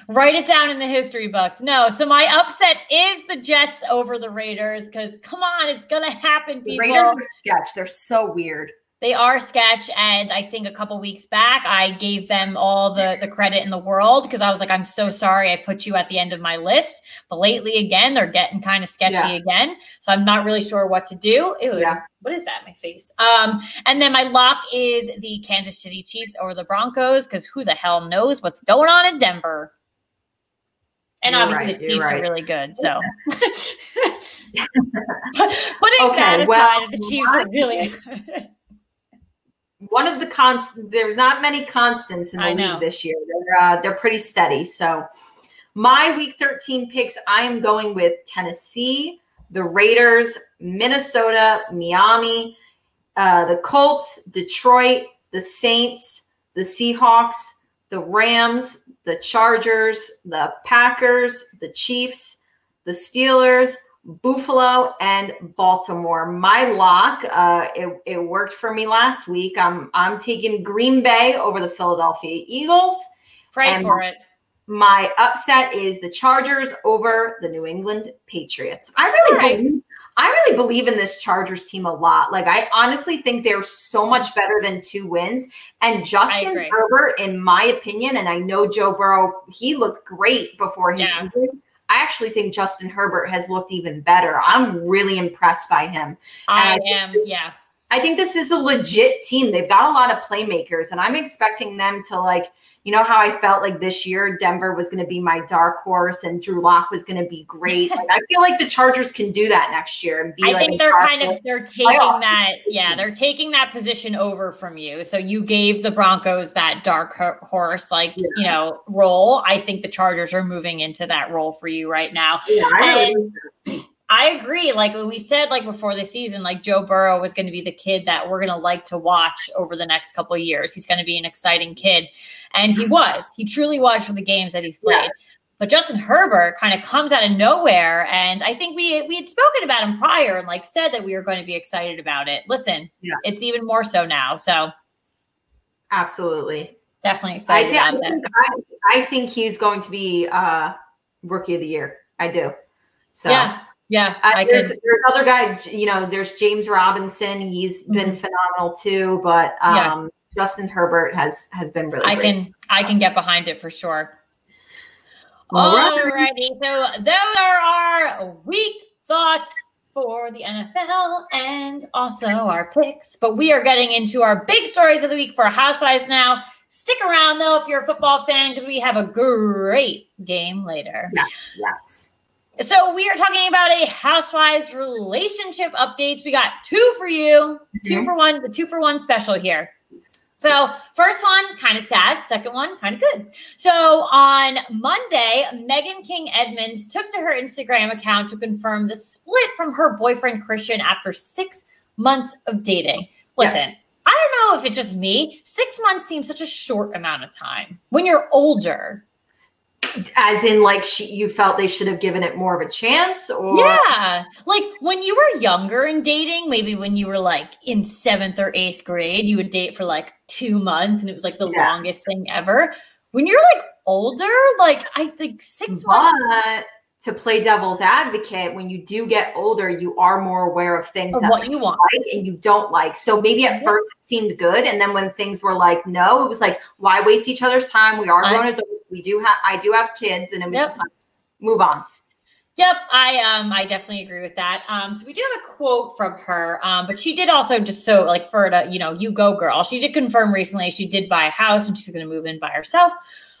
Write it down in the history books. No, so my upset is the Jets over the Raiders because come on, it's gonna happen. People. The Raiders are sketch. They're so weird. They are sketch, and I think a couple weeks back I gave them all the the credit in the world because I was like, I'm so sorry I put you at the end of my list. But lately, again, they're getting kind of sketchy yeah. again, so I'm not really sure what to do. Ew, yeah. What is that? My face. Um, and then my lock is the Kansas City Chiefs over the Broncos because who the hell knows what's going on in Denver. And you're obviously right, the Chiefs right. are really good. So, but, okay, that aside, well, the Chiefs are really good. One of the const. There's not many constants in the league this year. They're uh, they're pretty steady. So my week 13 picks, I am going with Tennessee, the Raiders, Minnesota, Miami, uh, the Colts, Detroit, the Saints, the Seahawks, the Rams, the Chargers, the Packers, the Chiefs, the Steelers, Buffalo, and Baltimore. My lock, uh, it, it worked for me last week. I'm I'm taking Green Bay over the Philadelphia Eagles. Pray for it. My upset is the Chargers over the New England Patriots. I really right. believe I really believe in this Chargers team a lot. Like I honestly think they're so much better than two wins. And Justin Herbert, in my opinion, and I know Joe Burrow, he looked great before his yeah. injury. I actually think Justin Herbert has looked even better. I'm really impressed by him. I, I am, yeah. I think this is a legit team. They've got a lot of playmakers, and I'm expecting them to like you know how I felt like this year Denver was going to be my dark horse and Drew Lock was going to be great. Like I feel like the Chargers can do that next year and be. I like think they're kind of they're taking playoff. that yeah they're taking that position over from you. So you gave the Broncos that dark horse like yeah. you know role. I think the Chargers are moving into that role for you right now. Yeah, and, I agree. Like we said, like before the season, like Joe Burrow was going to be the kid that we're going to like to watch over the next couple of years. He's going to be an exciting kid, and he was. He truly was for the games that he's played. Yeah. But Justin Herbert kind of comes out of nowhere, and I think we we had spoken about him prior and like said that we were going to be excited about it. Listen, yeah. it's even more so now. So, absolutely, definitely excited I, about it. I, I think he's going to be uh, rookie of the year. I do. So yeah. Yeah, uh, there's, there's other guy, you know, there's James Robinson. He's mm-hmm. been phenomenal too, but um, yeah. Justin Herbert has has been really. I great. can I can get behind it for sure. All righty, so those are our week thoughts for the NFL and also our picks. But we are getting into our big stories of the week for Housewives now. Stick around though if you're a football fan because we have a great game later. Yes, yes. So we are talking about a housewives relationship updates. We got two for you, mm-hmm. two for one, the two for one special here. So first one, kind of sad. Second one, kind of good. So on Monday, Meghan King Edmonds took to her Instagram account to confirm the split from her boyfriend Christian after six months of dating. Listen, yeah. I don't know if it's just me. Six months seems such a short amount of time. When you're older, as in like she you felt they should have given it more of a chance or? Yeah. Like when you were younger and dating maybe when you were like in seventh or eighth grade you would date for like two months and it was like the yeah. longest thing ever. When you're like older like i think six but months to play devil's advocate when you do get older you are more aware of things of what you want like and you don't like so maybe at first it seemed good and then when things were like no it was like why waste each other's time we are grown adults we do have i do have kids and it was yep. just like move on Yep, I um I definitely agree with that. Um, so we do have a quote from her, um, but she did also just so like for the you know you go girl. She did confirm recently she did buy a house and she's going to move in by herself.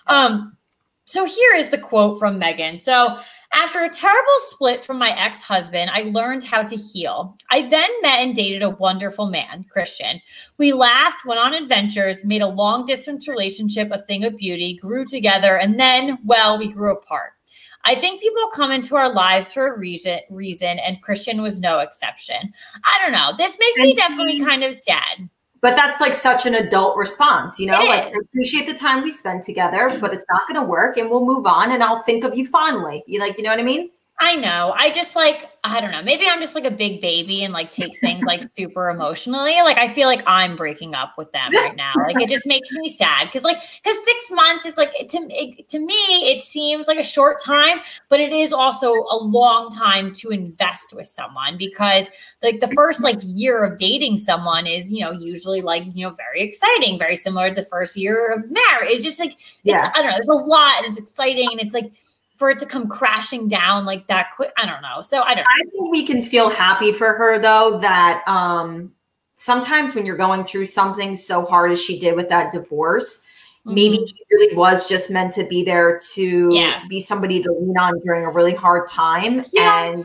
Um, so here is the quote from Megan. So after a terrible split from my ex husband, I learned how to heal. I then met and dated a wonderful man, Christian. We laughed, went on adventures, made a long distance relationship a thing of beauty, grew together, and then, well, we grew apart. I think people come into our lives for a reason, reason, and Christian was no exception. I don't know. This makes me definitely kind of sad but that's like such an adult response, you know, it like appreciate the time we spend together, but it's not going to work and we'll move on and I'll think of you fondly. You like, you know what I mean? I know. I just like, I don't know. Maybe I'm just like a big baby and like take things like super emotionally. Like I feel like I'm breaking up with them right now. Like it just makes me sad because like because six months is like to it, to me it seems like a short time, but it is also a long time to invest with someone because like the first like year of dating someone is you know usually like you know very exciting, very similar to the first year of marriage. It's just like it's yeah. I don't know. There's a lot and it's exciting and it's like for it to come crashing down like that quick. I don't know. So I don't. I think we can feel happy for her though that um, sometimes when you're going through something so hard as she did with that divorce, mm-hmm. maybe he really was just meant to be there to yeah. be somebody to lean on during a really hard time, yeah. and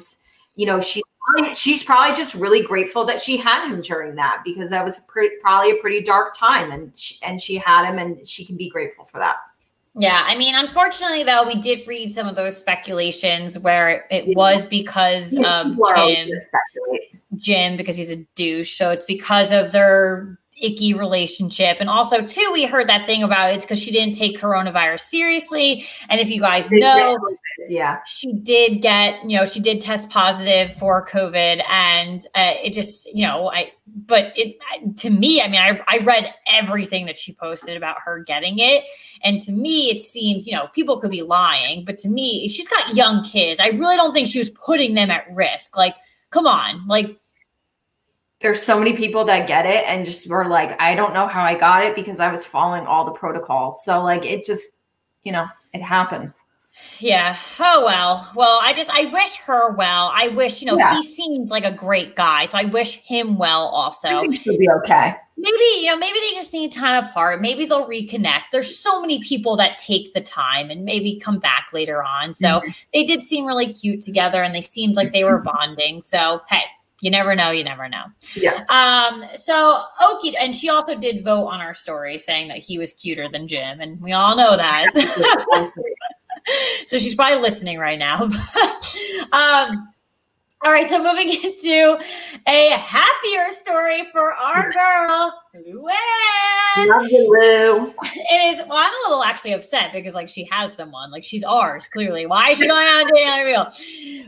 you know she's probably, she's probably just really grateful that she had him during that because that was pretty, probably a pretty dark time, and she, and she had him, and she can be grateful for that. Yeah, I mean, unfortunately, though, we did read some of those speculations where it yeah. was because yeah, of Jim, Jim, because he's a douche. So it's because of their icky relationship. And also, too, we heard that thing about it's because she didn't take coronavirus seriously. And if you guys know, yeah, she did get, you know, she did test positive for COVID. And uh, it just, you know, I, but it, to me, I mean, I, I read everything that she posted about her getting it. And to me, it seems, you know, people could be lying, but to me, she's got young kids. I really don't think she was putting them at risk. Like, come on, like, there's so many people that get it and just were like, I don't know how I got it because I was following all the protocols. So like it just, you know, it happens. Yeah. Oh well. Well, I just I wish her well. I wish, you know, yeah. he seems like a great guy. So I wish him well also. He'll be okay. Maybe, you know, maybe they just need time apart. Maybe they'll reconnect. There's so many people that take the time and maybe come back later on. So mm-hmm. they did seem really cute together and they seemed like they were bonding. So hey, you never know. You never know. Yeah. Um. So Okie, and she also did vote on our story, saying that he was cuter than Jim, and we all know that. so she's probably listening right now. um. All right, so moving into a happier story for our girl, Luann. Love you, Lou. It is. Well, I'm a little actually upset because like she has someone, like she's ours. Clearly, why is she going out on dating on real?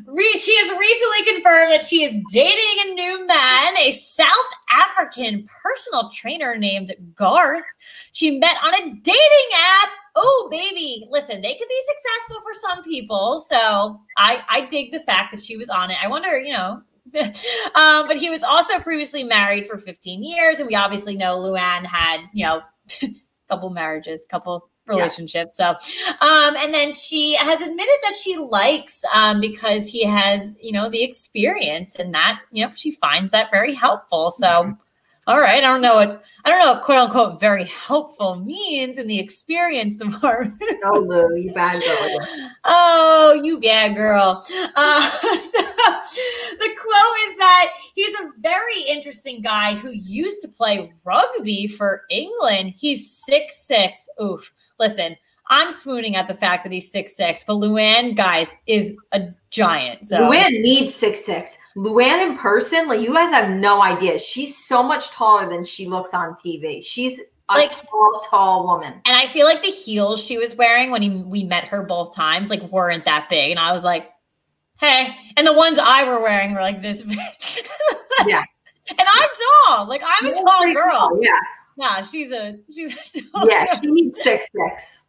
Re- she has recently confirmed that she is dating a new man, a South African personal trainer named Garth. She met on a dating app oh baby listen they could be successful for some people. So i i dig the fact that she was on it. I wonder you know um, but he was also previously married for 15 years and we obviously know luann had you know a couple marriages couple relationships yeah. so um and then she has admitted that she likes um because he has you know the experience and that you know she finds that very helpful so mm-hmm all right, I don't know what I don't know what quote unquote very helpful means in the experience department. oh, you bad girl. oh, you bad girl. Uh, so the quote is that he's a very interesting guy who used to play rugby for England. He's six six. Oof. Listen, I'm swooning at the fact that he's six six, but Luann, guys, is a giant. So Luann needs six six. Luann in person, like you guys have no idea. She's so much taller than she looks on TV. She's a like, tall, tall woman. And I feel like the heels she was wearing when he, we met her both times, like weren't that big. And I was like, hey. And the ones I were wearing were like this big. yeah. And I'm tall. Like I'm a tall girl. Tall, yeah. Nah, she's a she's a yeah. She needs six six,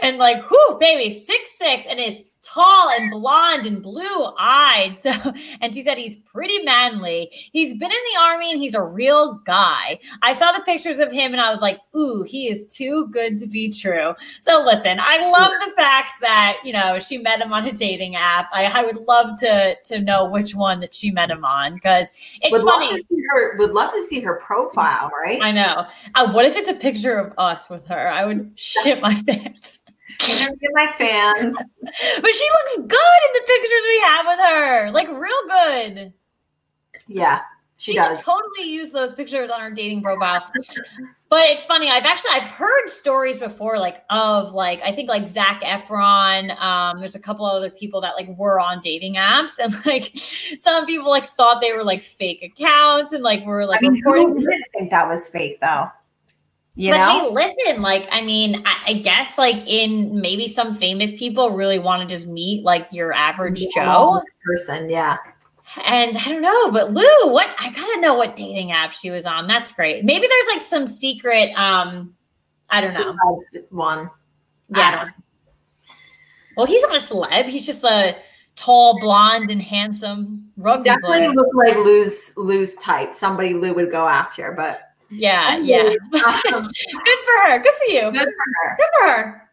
and like, whoo, baby, six six, and is tall and blonde and blue eyed. So, and she said he's pretty manly. He's been in the army and he's a real guy. I saw the pictures of him and I was like, ooh, he is too good to be true. So, listen, I love the fact that, you know, she met him on a dating app. I, I would love to to know which one that she met him on because it's would funny. Love her, would love to see her profile, right? I know. Uh, what if it's a picture of us with her? I would shit my pants. Interview my fans. but she looks good in the pictures we have with her. Like real good. Yeah. She, she does. totally use those pictures on her dating profile. but it's funny. I've actually I've heard stories before, like of like I think like Zac Efron. Um, there's a couple other people that like were on dating apps, and like some people like thought they were like fake accounts, and like were like I mean, reporting. Who didn't think that was fake though? You but know? hey, listen, like, I mean, I, I, guess like in maybe some famous people really want to just meet like your average yeah, Joe person. Yeah. And I don't know, but Lou, what I gotta know what dating app she was on. That's great. Maybe there's like some secret, um, I don't know. One. Yeah. Well, he's not a celeb. He's just a tall, blonde, and handsome rugby Definitely player. look like Lou's Lou's type. Somebody Lou would go after, but yeah, yeah. Um, Good for her. Good for you. Good for her. Good for her.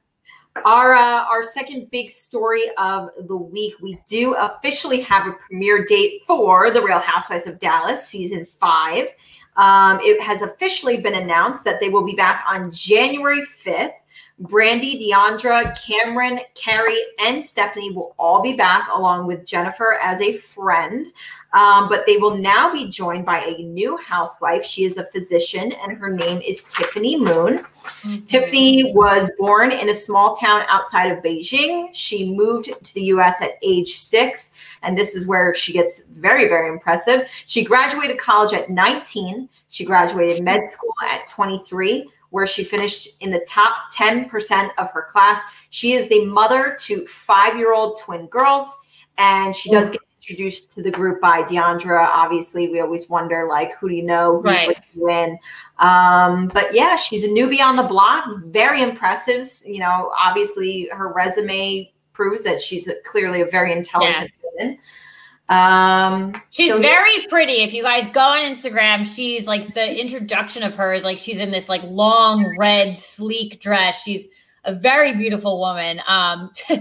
Our uh, our second big story of the week, we do officially have a premiere date for The Real Housewives of Dallas season five. Um, it has officially been announced that they will be back on January fifth. Brandi, D'Andra, Kameron, Kary, and Stephanie will all be back along with Jennifer as a friend. Um, but they will now be joined by a new housewife. She is a physician, and her name is Tiffany Moon. Mm-hmm. Tiffany was born in a small town outside of Beijing. She moved to the US at age six, and this is where she gets very, very impressive. She graduated college at 19, she graduated med school at 23 where she finished in the top 10% of her class. She is the mother to five year old twin girls, and she does get introduced to the group by D'Andra. Obviously, we always wonder, like, who do you know? Who's right. you in? Um, but yeah, she's a newbie on the block. Very impressive. You know, obviously, her resume proves that she's a, clearly a very intelligent yeah. woman. Um, she's so very yeah. pretty. If you guys go on Instagram, she's like the introduction of her is like she's in this like long red sleek dress. She's a very beautiful woman. Um,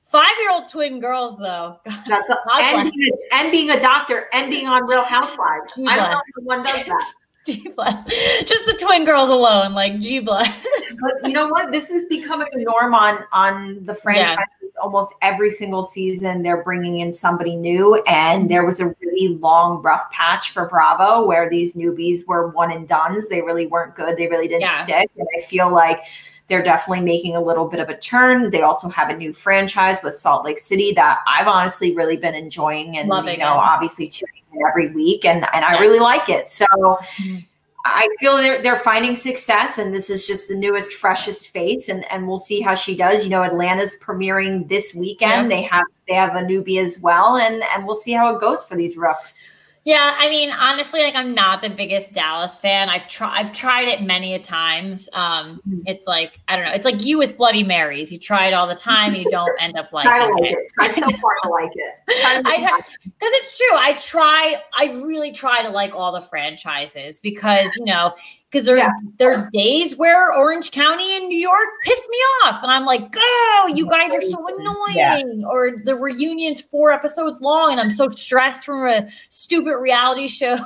five year old twin girls though. and, being a, and, being a doctor and being on Real Housewives. I don't know if someone does that. G bless. Just the twin girls alone, like G bless. But you know what? This is becoming a norm on on the franchise. Yeah. Almost every single season, they're bringing in somebody new, and there was a really long rough patch for Bravo where these newbies were one and duns. They really weren't good. They really didn't yeah. stick, and I feel like they're definitely making a little bit of a turn. They also have a new franchise with Salt Lake City that I've honestly really been enjoying and Loving you know, it. obviously tuning in every week and and I really like it. So mm-hmm. I feel they're they're finding success and this is just the newest, freshest face and and we'll see how she does. You know, Atlanta's premiering this weekend. They have they have a newbie as well and and we'll see how it goes for these rooks. Yeah, I mean, honestly, like I'm not the biggest Dallas fan. I've tried, I've tried it many a times. Um, mm-hmm. it's like I don't know. It's like you with Bloody Marys. You try it all the time, and you don't end up liking like it. it. I still to like it. Because it's true. I try. I really try to like all the franchises because you know because there's yeah. there's days where Orange County in New York piss me off, and I'm like, oh, you guys are so annoying. Yeah. Or the reunion's four episodes long, and I'm so stressed from a stupid reality show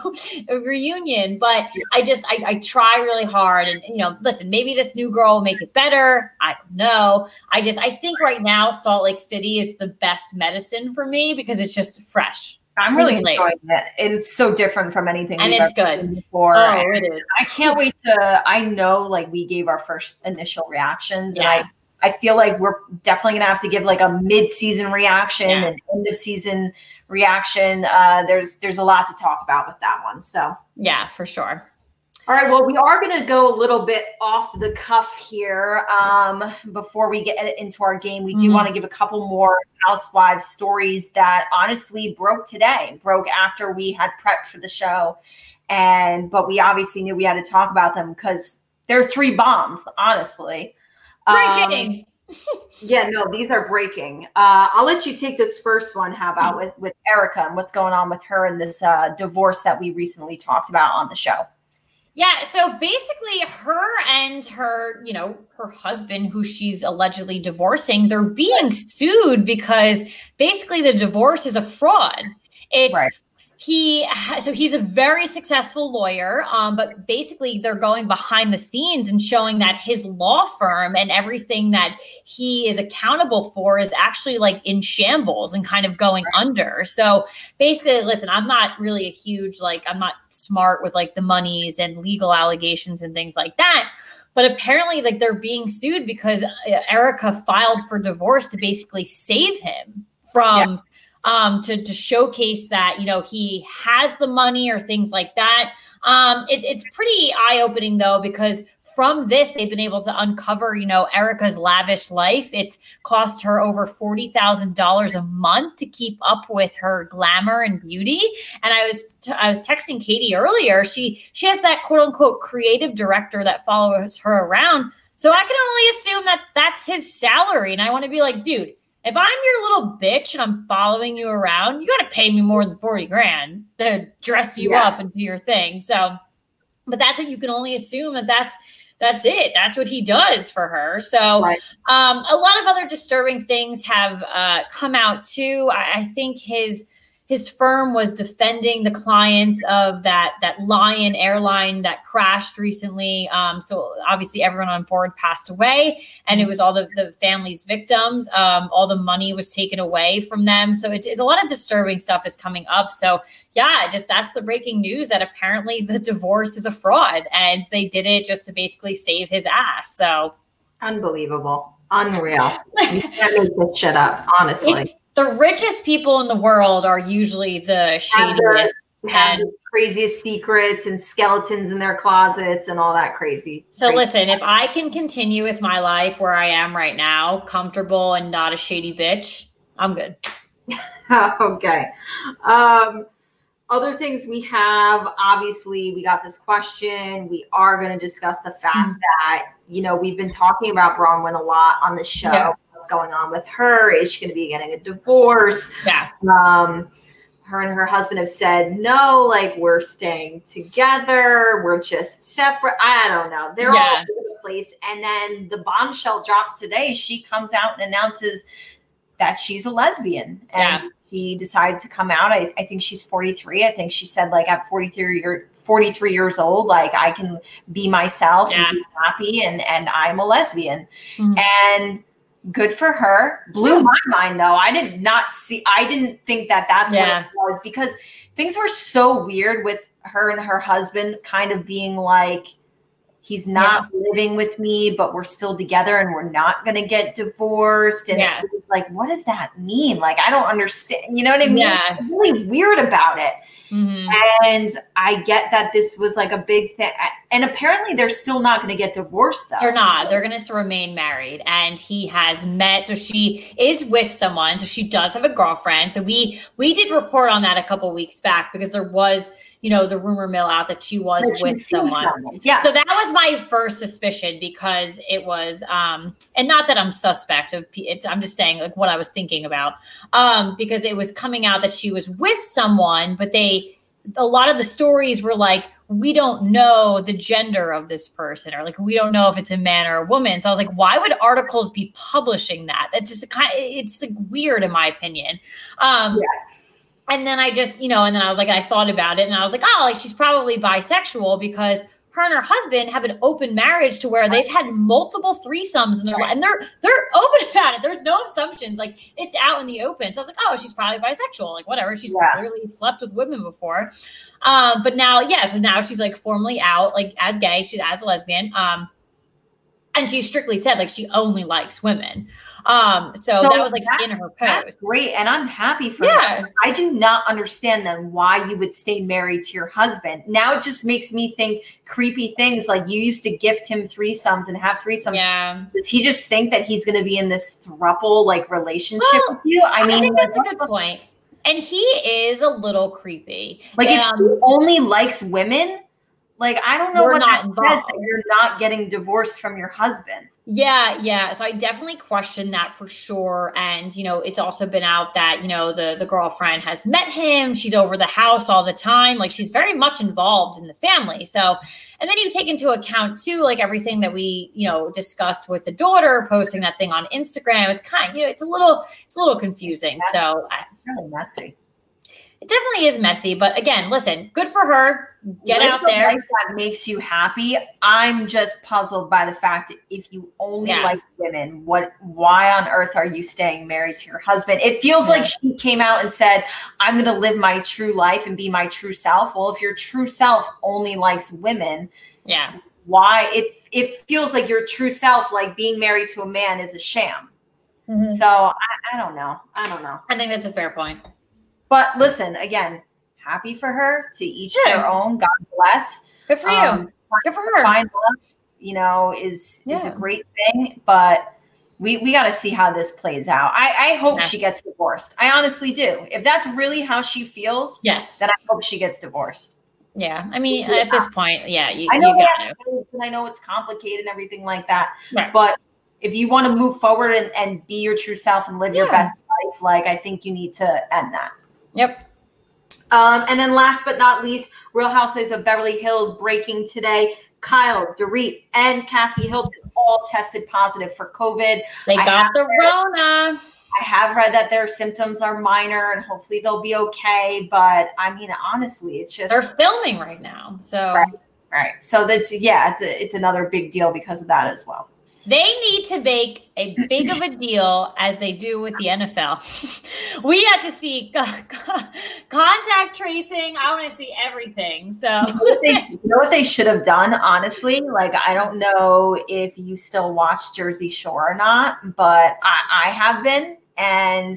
reunion. But I just I, I try really hard, and you know, listen, maybe this new girl will make it better. I don't know. I just I think right now Salt Lake City is the best medicine for me because it's just fresh. I'm really enjoying it. It's so different from anything, and it's good before. Oh, it is. I can't wait to. I know, like we gave our first initial reactions, yeah. and I, I feel like we're definitely gonna have to give like a mid-season reaction yeah. and end of season reaction. Uh, there's there's a lot to talk about with that one. So yeah, for sure. All right. Well, we are going to go a little bit off the cuff here um, before we get into our game. We do mm-hmm. want to give a couple more housewives stories that honestly broke today, broke after we had prepped for the show. And, but we obviously knew we had to talk about them because they're three bombs, honestly. Breaking. Um, yeah, no, these are breaking. Uh, I'll let you take this first one. How about with, with Erika and what's going on with her and this uh, divorce that we recently talked about on the show? Yeah, so basically her and her, you know, her husband who she's allegedly divorcing, they're being sued because basically the divorce is a fraud. It's right he so he's a very successful lawyer um, but basically they're going behind the scenes and showing that his law firm and everything that he is accountable for is actually like in shambles and kind of going right. under so basically listen i'm not really a huge like i'm not smart with like the monies and legal allegations and things like that but apparently like they're being sued because erika filed for divorce to basically save him from yeah um, to, to showcase that, you know, he has the money or things like that. Um, it, it's pretty eye opening though, because from this, they've been able to uncover, you know, Erika's lavish life. It's cost her over $40,000 a month to keep up with her glamour and beauty. And I was, t- I was texting Katie earlier. She, she has that quote unquote creative director that follows her around. So I can only assume that that's his salary. And I want to be like, dude, if I'm your little bitch and I'm following you around, you got to pay me more than 40 grand to dress you yeah. up and do your thing. So, but that's it. You can only assume that that's, that's it. That's what he does for her. So, right. um, a lot of other disturbing things have uh, come out too. I, I think his, his firm was defending the clients of that that Lion airline that crashed recently. Um, so obviously everyone on board passed away, and it was all the the family's victims. Um, all the money was taken away from them. So it's, it's a lot of disturbing stuff is coming up. So yeah, just that's the breaking news that apparently the divorce is a fraud, and they did it just to basically save his ass. So unbelievable, unreal. you can't make this shit up, honestly. It's, the richest people in the world are usually the shadiest have and craziest secrets and skeletons in their closets and all that crazy. So crazy listen, stuff. if I can continue with my life where I am right now, comfortable and not a shady bitch, I'm good. okay. Um other things we have obviously we got this question we are going to discuss the fact mm-hmm. that you know we've been talking about Braunwyn a lot on the show yeah what's going on with her. Is she going to be getting a divorce? Yeah. Um, her and her husband have said no, like we're staying together. We're just separate. I don't know. They're yeah. all over the place. And then the bombshell drops today. She comes out and announces that she's a lesbian. And yeah. he decided to come out. I, I think she's 43. I think she said like at 43 year 43 years old, like I can be myself yeah. and be happy and and I'm a lesbian. Mm-hmm. And good for her. Blew my mind though. I did not see. I didn't think that that's yeah. what it was because things were so weird with her and her husband kind of being like he's not yeah. living with me but we're still together and we're not going to get divorced and yeah. Like what does that mean like i don't understand you know what i mean yeah. really weird about it Mm-hmm. And I get that this was like a big thing. And apparently they're still not going to get divorced though. They're not. They're going to remain married. And he has met so she is with someone. So she does have a girlfriend. So we we did report on that a couple weeks back because there was you know, the rumor mill out that she was with someone. someone. Yeah. So that was my first suspicion because it was, um, and not that I'm suspect of it, I'm just saying like what I was thinking about. Um, because it was coming out that she was with someone, but they a lot of the stories were like, we don't know the gender of this person, or like we don't know if it's a man or a woman. So I was like, why would articles be publishing that? That just kind of it's like weird in my opinion. Um, yeah and then I just, you know, and then I was like, I thought about it and I was like, oh, like she's probably bisexual because her and her husband have an open marriage to where they've had multiple threesomes in their life and they're they're open about it. There's no assumptions. Like it's out in the open. So I was like, oh, she's probably bisexual. Like whatever. She's yeah. clearly slept with women before. Um, but now, yeah, so now she's like formally out, like as gay, she's as a lesbian. Um, and she strictly said like she only likes women. Um, so, so that was like in her post. great. And I'm happy for yeah. I do not understand then why you would stay married to your husband. Now it just makes me think creepy things like you used to gift him threesomes and have threesomes. Yeah. Does he just think that he's gonna be in this thruple like relationship well, with you? I mean I that's a good point. And he is a little creepy. Like if she only likes women, like I don't know what that involved. says that you're not getting divorced from your husband. Yeah, yeah. So I definitely question that for sure. And you know, it's also been out that you know the the girlfriend has met him. She's over the house all the time. Like she's very much involved in the family. So, and then you take into account too, like everything that we you know discussed with the daughter posting that thing on Instagram. It's kind of you know it's a little it's a little confusing. so I, really messy it definitely is messy. But again, listen, good for her. Get Live out there. that makes you happy. I'm just puzzled by the fact that if you only yeah. like women, what why on earth are you staying married to your husband? It feels yeah. like she came out and said, I'm gonna live my true life and be my true self. Well, if your true self only likes women, yeah. Why it it feels like your true self, like being married to a man, is a sham. Mm-hmm. So I, I don't know. I don't know. I think that's a fair point. But listen, again, happy for her to each yeah. their own. God bless. Good for um, you. Good for her. Find love, you know, is yeah. is a great thing. But we we got to see how this plays out. I, I hope yeah. she gets divorced. I honestly do. If that's really how she feels, yes, then I hope she gets divorced. Yeah, I mean, yeah. at this point, yeah, you, I know you and I know it's complicated and everything like that. Right. But if you want to move forward and, and be your true self and live your best life, like I think you need to end that. Yep. Um, and then last but not least, Real Housewives of Beverly Hills breaking today. Kyle, Dorit, and Kathy Hilton all tested positive for COVID. They got the Rona. I have read that their symptoms are minor and hopefully they'll be okay. But I mean, honestly, it's just they're filming right now. So right, right. So that's yeah, it's a, it's another big deal because of that as well. They need to make a big of a deal as they do with the NFL. we had to see contact tracing. I want to see everything. So, you know, they, you know what they should have done, honestly? Like, I don't know if you still watch Jersey Shore or not, but I, I have been. And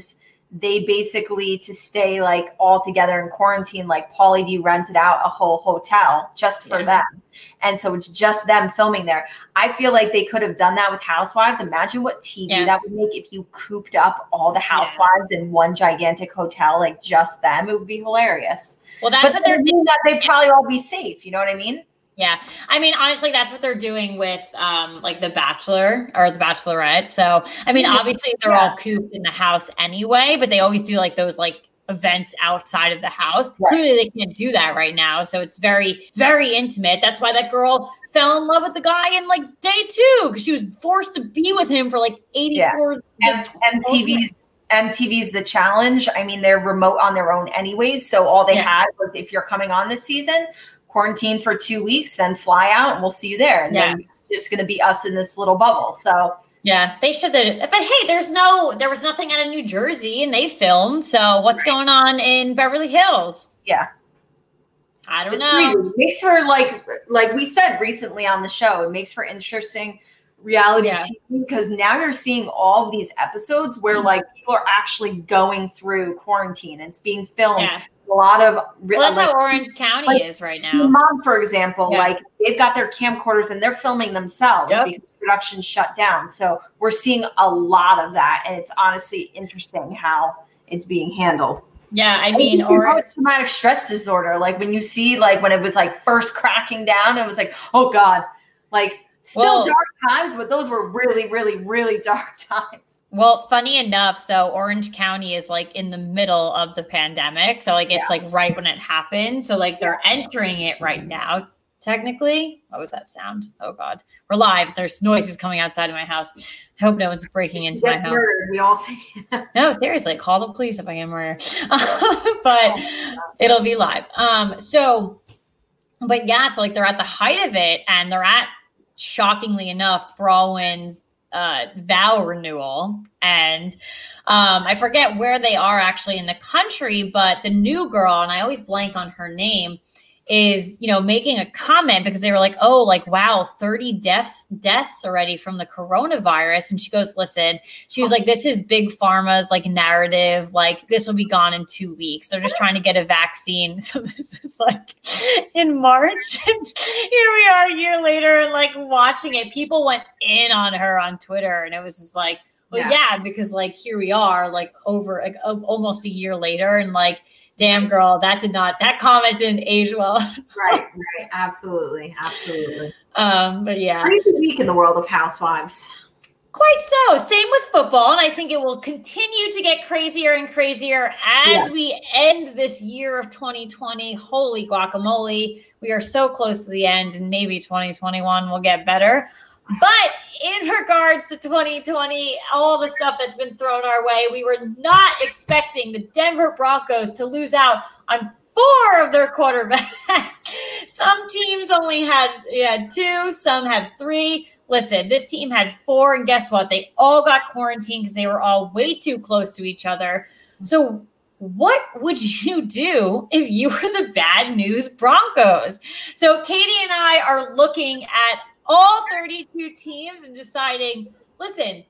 they basically to stay like all together in quarantine like pauly d rented out a whole hotel just for yeah. them and so it's just them filming there i feel like they could have done that with housewives imagine what tv yeah. that would make if you cooped up all the housewives yeah. in one gigantic hotel like just them it would be hilarious well that's but what they're doing that they'd probably all be safe you know what i mean yeah. I mean, honestly, that's what they're doing with um like the Bachelor or the Bachelorette. So I mean, obviously they're yeah. all cooped in the house anyway, but they always do like those like events outside of the house. Right. Clearly they can't do that right now. So it's very, very intimate. That's why that girl fell in love with the guy in like day two, because she was forced to be with him for like 84 yeah. and MTV's MTV's The Challenge. I mean, they're remote on their own anyways. So all they yeah. had was if you're coming on this season, quarantine for two weeks, then fly out and we'll see you there. And yeah. then it's going to be us in this little bubble. So yeah, they should have. But hey, there's no, there was nothing out of New Jersey and they filmed. So what's right. going on in Beverly Hills? Yeah. I don't know. It makes for like, like we said recently on the show, it makes for interesting reality yeah. TV because now you're seeing all of these episodes where mm-hmm. like people are actually going through quarantine. and It's being filmed. Yeah a lot of well, that's like, how Orange County like, is right now. Mom, for example, yeah. like they've got their camcorders and they're filming themselves yep. because production shut down. So we're seeing a lot of that, and it's honestly interesting how it's being handled. Yeah, I mean, or traumatic stress disorder. Like when you see, like when it was like first cracking down, it was like, oh god, like Still well, dark times, but those were really, really, really dark times. Well, funny enough, so Orange County is like in the middle of the pandemic. So like it's yeah. like right when it happened. So like they're entering it right now. Technically, what was that sound? Oh God, we're live. There's noises coming outside of my house. I hope no one's breaking into my house. Murdered. We all say no. Seriously, call the police if I am murdered. but it'll be live. Um. So, but yeah. So like they're at the height of it, and they're at shockingly enough, Braunwyn's uh, vow renewal. And um, I forget where they are actually in the country, but the new girl, and I always blank on her name, is you know making a comment because they were like oh like wow 30 deaths deaths already from the coronavirus. And she goes listen she was like this is big pharma's like narrative like this will be gone in two weeks. They're just trying to get a vaccine. So this is like in march and here we are a year later like watching it. People went in on her on twitter and it was just like well yeah, yeah because like here we are like over like, almost a year later and like damn girl, that did not that comment didn't age well. right, right. Absolutely. Absolutely. Um, but yeah. Crazy week in the world of housewives. Quite so. Same with football. And I think it will continue to get crazier and crazier as yeah. we end this year of 2020. Holy guacamole. We are so close to the end, and maybe 2021 will get better. But in regards to 2020, all the stuff that's been thrown our way, we were not expecting the Denver Broncos to lose out on four of their quarterbacks. some teams only had, had two, some had three. Listen, this team had four, and guess what? They all got quarantined because they were all way too close to each other. So, what would you do if you were the bad news Broncos? So, Katie and I are looking at all 32 teams and deciding, listen,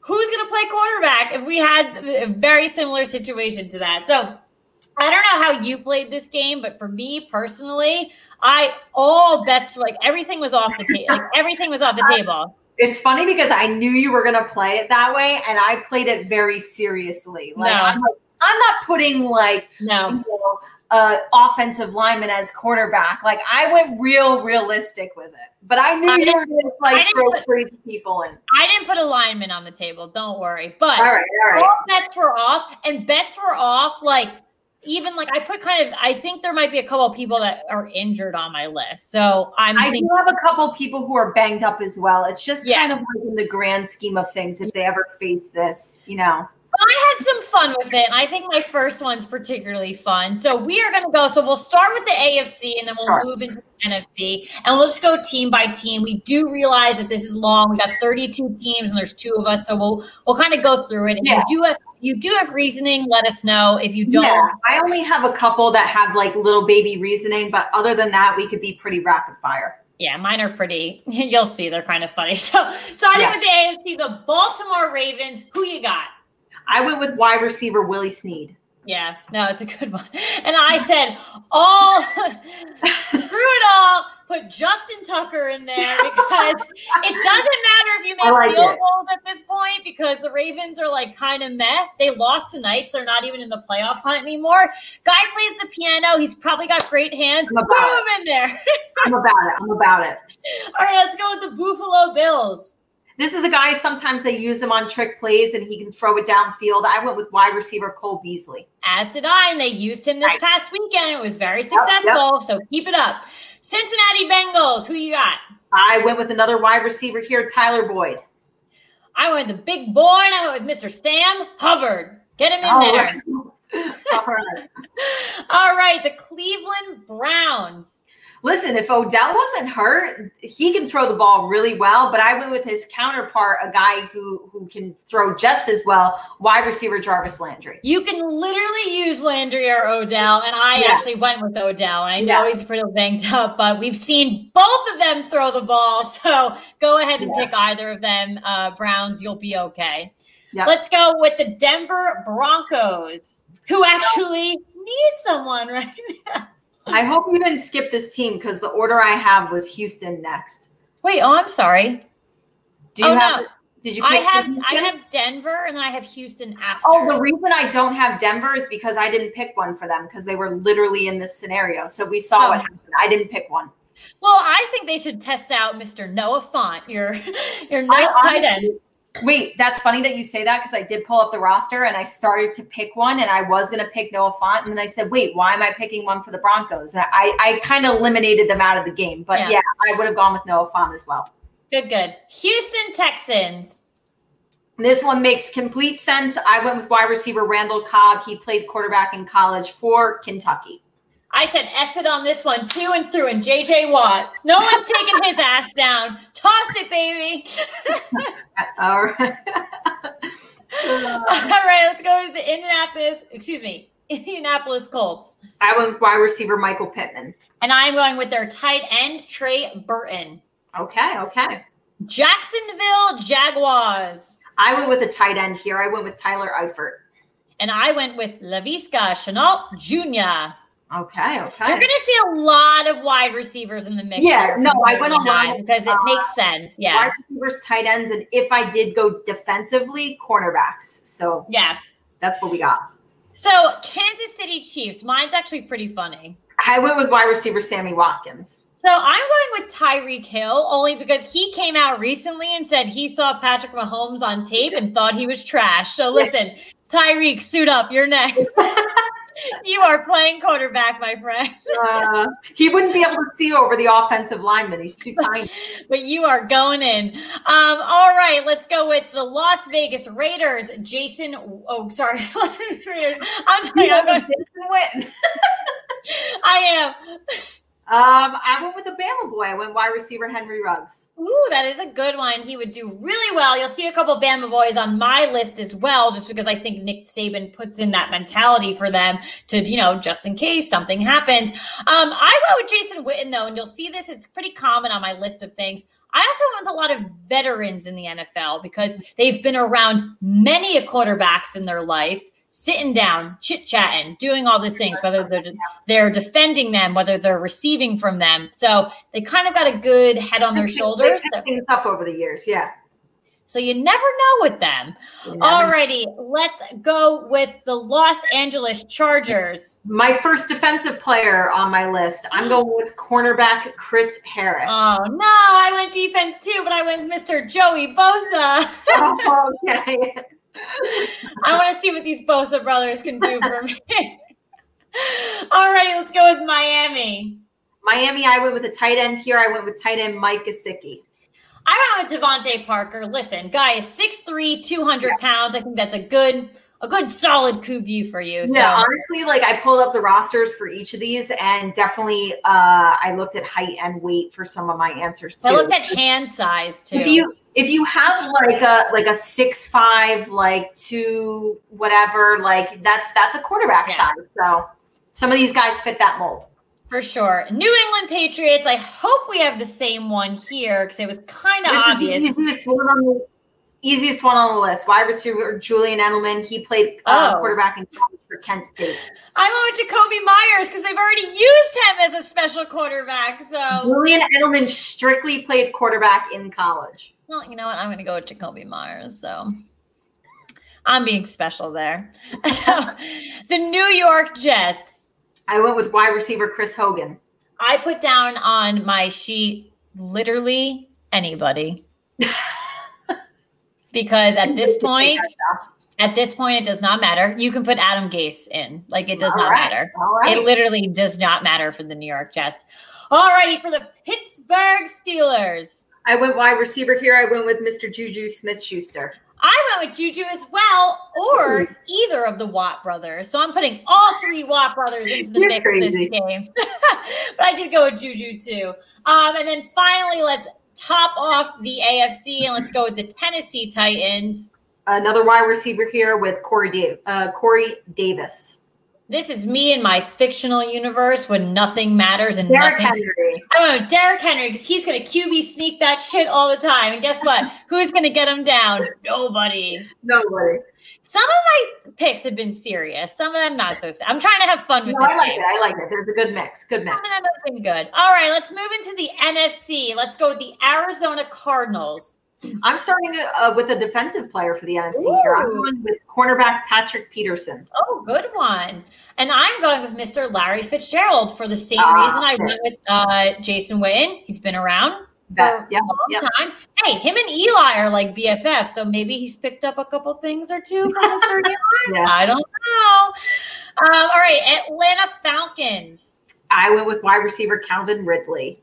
who's going to play quarterback if we had a very similar situation to that. So I don't know how you played this game, but for me personally, I all bets like everything was off the table. Like everything was off the table. It's funny because I knew you were going to play it that way, and I played it very seriously. Like, no. I'm, like I'm not putting like no. You know, uh, offensive lineman as quarterback. Like I went real realistic with it, but I knew I you were like throw put, crazy people in. I didn't put a lineman on the table. Don't worry. But all right, all, right. all bets were off, and bets were off. Like even like I put kind of. I think there might be a couple of people that are injured on my list. So I'm. I thinking, do have a couple people who are banged up as well. It's just yeah. kind of like in the grand scheme of things, if they ever face this, you know. Had some fun with it. I think my first one's particularly fun. So we are going to go. So we'll start with the AFC and then we'll sure. move into the NFC and we'll just go team by team. We do realize that this is long. We got 32 teams and there's two of us. So we'll, we'll kind of go through it. If yeah. you do have, you do have reasoning, let us know. If you don't, yeah, I only have a couple that have like little baby reasoning, but other than that, we could be pretty rapid fire. Yeah, mine are pretty. You'll see, they're kind of funny. So, starting yeah. with the AFC, the Baltimore Ravens. Who you got? I went with wide receiver Willie Snead. Yeah, no, it's a good one. And I said, all screw it all, put Justin Tucker in there because it doesn't matter if you make like field it. goals at this point because the Ravens are like kind of meh. They lost tonight, so they're not even in the playoff hunt anymore. Guy plays the piano. He's probably got great hands. Put him in there. I'm about it. I'm about it. All right, let's go with the Buffalo Bills. This is a guy, sometimes they use him on trick plays and he can throw it downfield. I went with wide receiver Cole Beasley. As did I, and they used him this past weekend. It was very successful. Yep, yep. So keep it up. Cincinnati Bengals, who you got? I went with another wide receiver here, Tyler Boyd. I went with the big boy, and I went with Mr. Sam Hubbard. Get him in oh, there. All right. All right, the Cleveland Browns listen, if Odell wasn't hurt, he can throw the ball really well. But I went with his counterpart, a guy who who can throw just as well, wide receiver Jarvis Landry. You can literally use Landry or Odell, and I yeah. actually went with Odell. I know yeah. he's pretty banged up, but we've seen both of them throw the ball. So go ahead and yeah. pick either of them. Uh, Browns, you'll be okay. Let's go with the Denver Broncos, who actually need someone right now. I hope you didn't skip this team because the order I have was Houston next. Wait, oh, I'm sorry. Do you oh, have? No. Did you? I have. I have Denver, and then I have Houston after. Oh, the reason I don't have Denver is because I didn't pick one for them because they were literally in this scenario. So we saw oh. what happened. I didn't pick one. Well, I think they should test out Mr. Noah Fant, your your night tight end. Wait, that's funny that you say that because I did pull up the roster and I started to pick one and I was going to pick Noah Fant. And then I said, wait, why am I picking one for the Broncos? And I, I kind of eliminated them out of the game. But yeah, yeah I would have gone with Noah Fant as well. Good, good. Houston Texans. This one makes complete sense. I went with wide receiver Randall Cobb. He played quarterback in college for Kentucky. I said F it on this one, two and through, and JJ Watt. No one's taking his ass down. Toss it, baby. All right. All right, let's go to the Indianapolis, excuse me, Indianapolis Colts. I went with wide receiver Michael Pittman. And I'm going with their tight end, Trey Burton. Okay, okay. Jacksonville Jaguars. I went with a tight end here. I went with Tyler Eifert. And I went with Laviska Shenault Jr. Okay, okay. You're going to see a lot of wide receivers in the mix. Yeah, no, I went along because it uh, makes sense. Yeah, wide receivers, tight ends, and if I did go defensively, cornerbacks. So yeah, that's what we got. So Kansas City Chiefs. Mine's actually pretty funny. I went with wide receiver Sammy Watkins. So I'm going with Tyreek Hill only because he came out recently and said he saw Patrick Mahomes on tape and thought he was trash. So listen, Tyreek, suit up. You're next. you are playing quarterback, my friend. uh, he wouldn't be able to see over the offensive lineman. He's too tiny. but you are going in. Um, all right, let's go with the Las Vegas Raiders. Jason, oh, sorry, Las Vegas Raiders. I'm sorry, I'm going. Jason Witten. I am. Um, I went with a Bama boy. I went wide receiver Henry Ruggs. Ooh, that is a good one. He would do really well. You'll see a couple Bama boys on my list as well, just because I think Nick Saban puts in that mentality for them to, you know, just in case something happens. Um, I went with Jason Witten though, and you'll see this. It's pretty common on my list of things. I also went with a lot of veterans in the NFL because they've been around many quarterbacks in their life sitting down, chit chatting, doing all these things, whether they're they're defending them, whether they're receiving from them. So they kind of got a good head on their shoulders. Things up over the years, yeah. So you never know with them. Alrighty, let's go with the Los Angeles Chargers. My first defensive player on my list. I'm going with cornerback Chris Harris. Oh no, I went defense too, but I went Mr. Joey Bosa. oh, okay. I want to see what these Bosa brothers can do for me. All right, let's go with Miami. Miami, I went with a tight end here. I went with tight end Mike Gesicki. I went with DeVante Parker. Listen, guy is 6'3, 200 pounds. I think that's a good a good solid QB for you. Yeah, so. honestly, like I pulled up the rosters for each of these, and definitely uh, I looked at height and weight for some of my answers too. I looked at hand size too. If you if you have like a like a six five, like two whatever, like that's that's a quarterback yeah. size. So some of these guys fit that mold. For sure. New England Patriots. I hope we have the same one here because it was kind of obvious. Easiest one on the list. Wide receiver Julian Edelman. He played uh, oh. quarterback in college for Kent State. I went with Jakobi Meyers because they've already used him as a special quarterback. So Julian Edelman strictly played quarterback in college. Well, you know what? I'm going to go with Jakobi Meyers. So I'm being special there. So the New York Jets. I went with wide receiver Chris Hogan. I put down on my sheet literally anybody because at this point, at this point, it does not matter. You can put Adam Gase in. Like it does All not right. matter. It literally does not matter for the New York Jets. Alrighty, for the Pittsburgh Steelers. I went wide receiver here. I went with Mr. Juju Smith Schuster. I went with Juju as well, or Ooh. either of the Watt brothers. So I'm putting all three Watt brothers into the You're mix crazy. this game. but I did go with Juju too. Um, and then finally, let's top off the AFC and let's go with the Tennessee Titans. Another wide receiver here with Corey, Dave, uh, Corey Davis. This is me in my fictional universe when nothing matters and Derrick nothing. Henry. I know Derrick Henry because he's going to QB sneak that shit all the time. And guess what? Who's going to get him down? Nobody. Nobody. Some of my picks have been serious. Some of them not so. Serious. I'm trying to have fun with no, this I like game. it. I like it. There's a good mix. Good mix. Some of them have been good. All right, let's move into the NFC. Let's go with the Arizona Cardinals. I'm starting uh, with a defensive player for the NFC Ooh. here. I'm going with cornerback Patrick Peterson. Oh, good one. And I'm going with Mr. Larry Fitzgerald for the same uh, reason I went with uh, Jason Witten. He's been around for yeah, a long yeah. time. Hey, him and Eli are like BFF, so maybe he's picked up a couple things or two from Mr. Eli. yeah. I don't know. Um, all right, Atlanta Falcons. I went with wide receiver Calvin Ridley.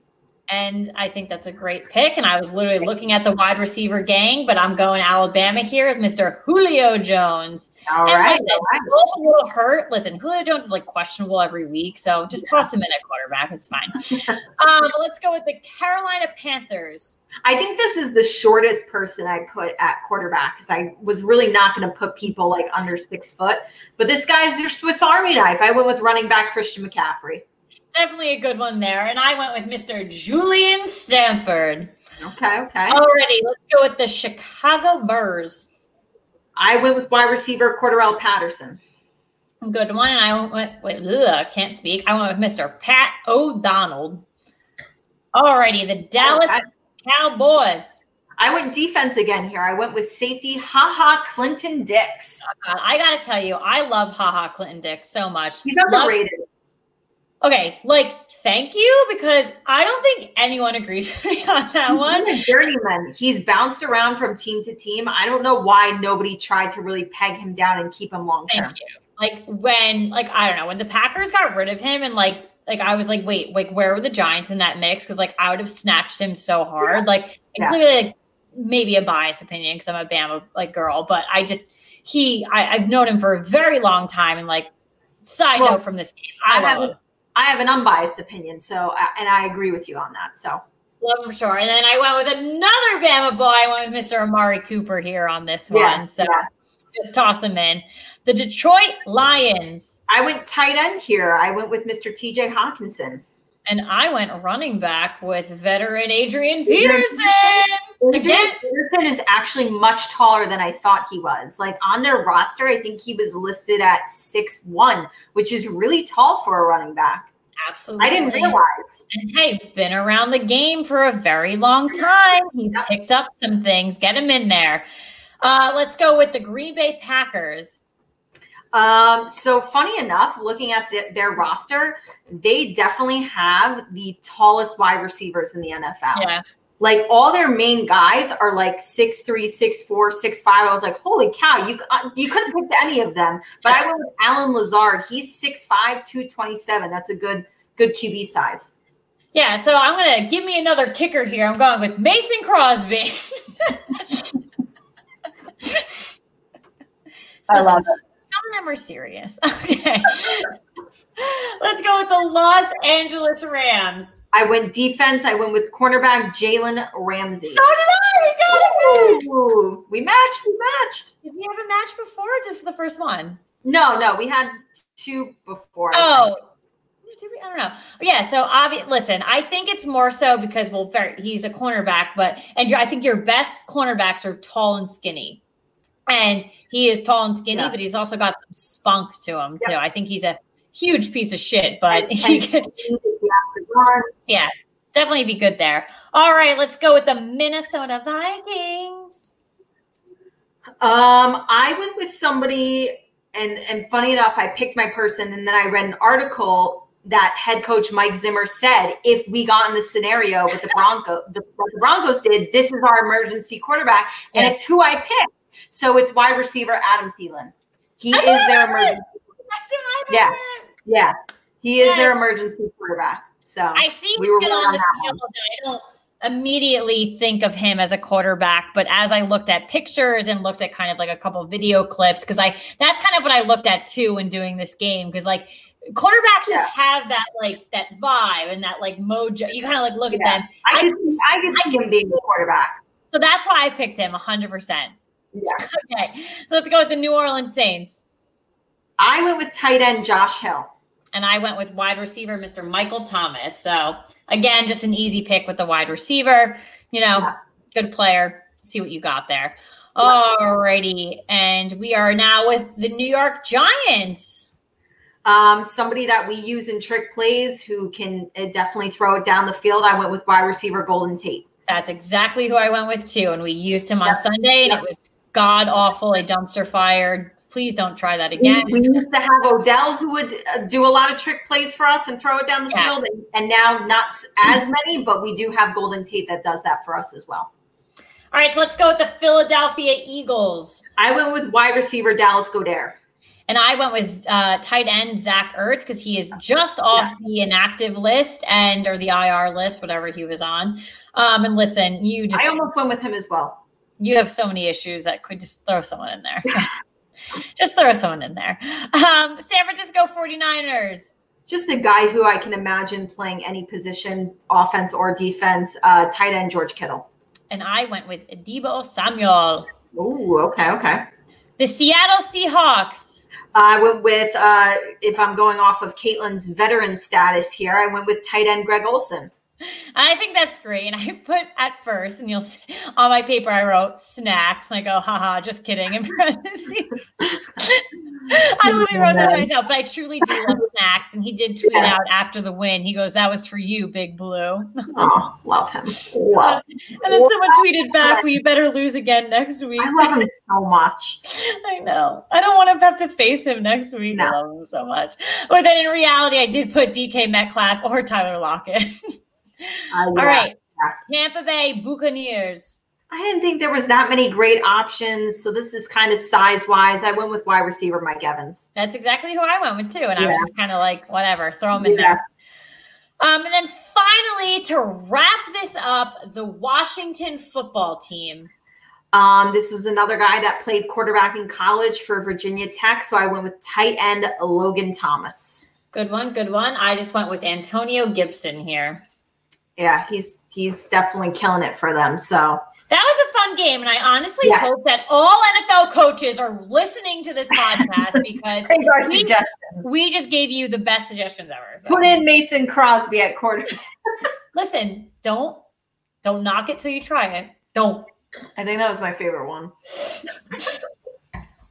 And I think that's a great pick. And I was literally looking at the wide receiver gang, but I'm going Alabama here with Mr. Julio Jones. All and right. Listen, all right. both a little hurt. Listen, Julio Jones is like questionable every week. So just yeah. toss him in at quarterback. It's fine. um, let's go with the Carolina Panthers. I think this is the shortest person I put at quarterback because I was really not going to put people like under six foot. But this guy's your Swiss Army knife. I went with running back Christian McCaffrey definitely a good one there. And I went with Mr. Julian Stanford. Okay, okay. Already, let's go with the Chicago Bears. I went with wide receiver Cordarrelle Patterson. Good one. And I went with, ugh, can't speak. I went with Mr. Pat O'Donnell. Alrighty, the Dallas Cowboys. I went defense again here. I went with safety, haha, Clinton Dix. Uh, I got to tell you, I love Ha Ha Clinton Dix so much. He's underrated. Love, Okay, like thank you because I don't think anyone agrees with me on that He's one. a journeyman. He's bounced around from team to team. I don't know why nobody tried to really peg him down and keep him long term. Thank you. Like when, like I don't know, when the Packers got rid of him and like like I was like, wait, like where were the Giants in that mix? Because like I would have snatched him so hard. Yeah. Like yeah. clearly, like maybe a biased opinion because I'm a Bama like girl, but I just he I, I've known him for a very long time and like side well, note from this game, I, I love him. I have an unbiased opinion, so uh, and I agree with you on that. So love him sure. And then I went with another Bama boy. I went with Mr. Amari Cooper here on this yeah, one. So yeah. just toss him in. The Detroit Lions. I went tight end here. I went with Mr. TJ Hockenson. And I went running back with veteran Adrian Peterson. Again, Peterson is actually much taller than I thought he was. Like on their roster, I think he was listed at six one, which is really tall for a running back. Absolutely. I didn't realize. And hey, been around the game for a very long time. He's picked up some things. Get him in there. Uh, let's go with the Green Bay Packers. Um, so funny enough, looking at the, their roster, they definitely have the tallest wide receivers in the NFL. Yeah. Like all their main guys are like six three, six four, six five. I was like, holy cow, you uh, you could have picked any of them. But I went with Allen Lazard. He's 6'5, 227. That's a good good QB size. Yeah, so I'm gonna give me another kicker here. I'm going with Mason Crosby. I love it. More serious. Okay. Let's go with the Los Angeles Rams. I went defense. I went with cornerback Jalen Ramsey. So did I. We got it. Ooh, we matched. We matched. Did we have a match before? Or just the first one? No, no, we had two before. Oh, did we? I don't know. Yeah. So obvious. Listen, I think it's more so because well, he's a cornerback, but and I think your best cornerbacks are tall and skinny, and he is tall and skinny, Yeah. but he's also got some spunk to him Yeah. too. I think he's a huge piece of shit, but And- he could, speed, if you have to run. yeah, definitely be good there. All right, let's go with the Minnesota Vikings. Um, I went with somebody, and and funny enough, I picked my person, and then I read an article that head coach Mike Zimmer said if we got in the scenario with the Bronco, the, what the Broncos did, this is our emergency quarterback, and Yeah. it's who I picked. So it's wide receiver Adam Thielen. He That's is their emergency. I Yeah. Yeah, he is their emergency quarterback. So I see we him were get on the field. I don't immediately think of him as a quarterback, but as I looked at pictures and looked at kind of like a couple video clips, because I that's kind of what I looked at too when doing this game. Because like quarterbacks just have that like that vibe and that like mojo. You kind of like look at them. I I could, can- I could see him being the quarterback. So that's why I picked him 100%. Yeah. Okay. So let's go with the New Orleans Saints. I went with tight end Josh Hill. and I went with wide receiver, Mr. Michael Thomas. So again, just an easy pick with the wide receiver. You know, Yeah. good player. See what you got there. Alrighty, and we are now with the New York Giants. Um, somebody that we use in trick plays who can uh, definitely throw it down the field. I went with wide receiver Golden Tate. That's exactly who I went with too, and we used him on Yep. Sunday, and Yep. it was god awful, a dumpster fire. Please don't try that again. we used to have Odell who would uh, do a lot of trick plays for us and throw it down the Yeah. field, and, and now not as many, but we do have Golden Tate that does that for us as well. All right, so let's go with the Philadelphia Eagles. I went with wide receiver Dallas Goedert. And I went with uh, tight end Zach Ertz because he is just off the inactive list and or the IR list, whatever he was on. Um, and listen, you just I almost went with him as well. You have so many issues that could just throw someone in there. just throw someone in there. Um, San Francisco 49ers. Just a guy who I can imagine playing any position, offense or defense. Uh, tight end George Kittle. And I went with Deebo Samuel. Ooh, okay, okay. The Seattle Seahawks. I went with, uh, if I'm going off of Caitlin's veteran status here, I went with tight end Greg Olsen. I think that's great. And I put at first, and you'll see on my paper, I wrote snacks. And I go, haha, just kidding in parentheses. I literally wrote that to myself, but I truly do love snacks. And he did tweet Yeah. out after the win. He goes, That was for you, Big Blue. Oh, love him. Love. And then someone tweeted back, We better lose again next week. I love him so much. I know. I don't want to have to face him next week. I love him so much. But then in reality, I did put DK Metcalf or Tyler Lockett. I, All right. Tampa Bay Buccaneers. I didn't think there was that many great options. So this is kind of size wise. I went with wide receiver Mike Evans. That's exactly who I went with too. And I was just kind of like, whatever, throw him in Yeah. there. Um, and then finally, to wrap this up, the Washington football team. Um, this was another guy that played quarterback in college for Virginia Tech. So I went with tight end Logan Thomas. Good one, good one. I just went with Antonio Gibson here. Yeah, he's he's definitely killing it for them. So That was a fun game, and I honestly hope that all NFL coaches are listening to this podcast because we, we just gave you the best suggestions ever. So. Put in Mason Crosby at quarterback. Listen, don't don't knock it till you try it. Don't. I think that was my favorite one.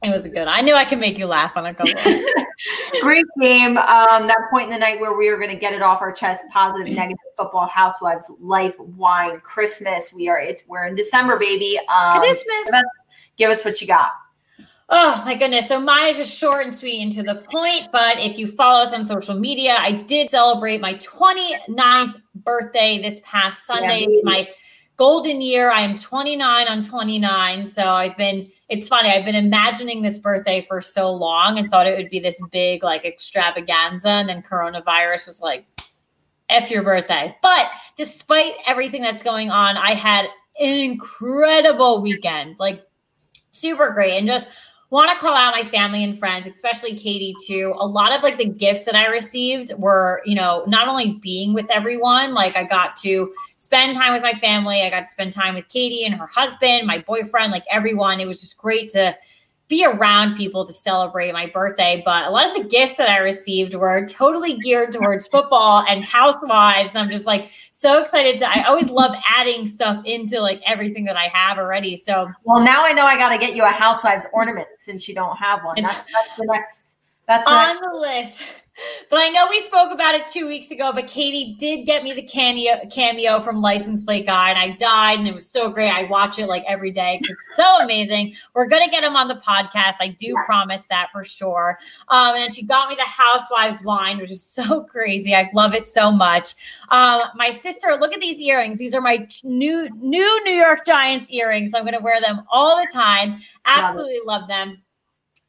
It was a good. I knew I could make you laugh on a couple. Great game. Um, that point in the night where we were going to get it off our chest. Positive, negative football, housewives, life, wine, Christmas. We are. It's we're in December, baby. Um, Christmas. give us- Give us what you got. Oh my goodness. So mine is just short and sweet and to the point. But if you follow us on social media, I did celebrate my 29th birthday this past Sunday. Yeah, it's my golden year. I am 29 on 29. So I've been, it's funny, I've been imagining this birthday for so long and thought it would be this big like extravaganza. And then coronavirus was like, F your birthday. But despite everything that's going on, I had an incredible weekend. Like super great and just want to call out my family and friends, especially Katie too. A lot of like the gifts that I received were, you know, not only being with everyone, like I got to spend time with my family, I got to spend time with Katie and her husband, my boyfriend, like everyone. It was just great to be around people to celebrate my birthday. But a lot of the gifts that I received were totally geared towards football and housewives. And I'm just like so excited to, I always love adding stuff into like everything that I have already. So, well, now I know I got to get you a housewives ornament since you don't have one. That's, that's the next, that's the on next. the list. But I know we spoke about it two weeks ago, but Katie did get me the cameo, cameo from License Plate Guy, and I died, and it was so great. I watch it like every day because it's so amazing. We're going to get him on the podcast. I do promise that for sure. Um, and she got me the Housewives wine, which is so crazy. I love it so much. Um, my sister, look at these earrings. These are my new, new New York Giants earrings. So I'm going to wear them all the time. Absolutely love, love them.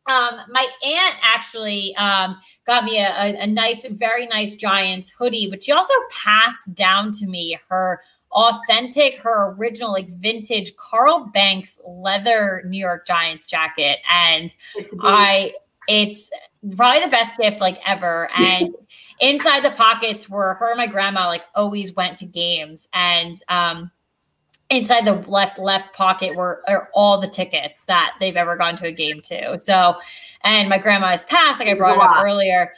Um, my aunt actually um, got me a, a, a, nice, very nice Giants hoodie, but she also passed down to me her authentic, her original, like vintage Carl Banks leather New York Giants jacket. And I, it's probably the best gift like ever. And inside the pockets were her and my grandma like always went to games. And um, inside the left left pocket were are all the tickets that they've ever gone to a game to. So, and my grandma's passed, like I brought it up earlier,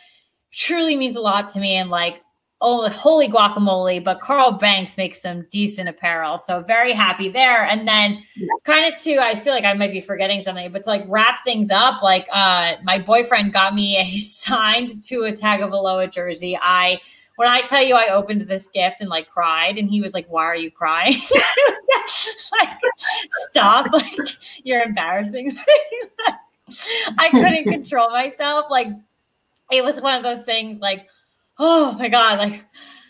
truly means a lot to me. And like, oh, holy guacamole! But Carl Banks makes some decent apparel, so very happy there. And then, kind of too, I feel like I might be forgetting something, but to like wrap things up, like uh, my boyfriend got me a signed Tua Tagovailoa jersey. I when I tell you I opened this gift and like cried, and he was like, "Why are you crying?" like, stop! Like you're embarrassing me. I couldn't control myself. Like it was one of those things. Like, oh my god! Like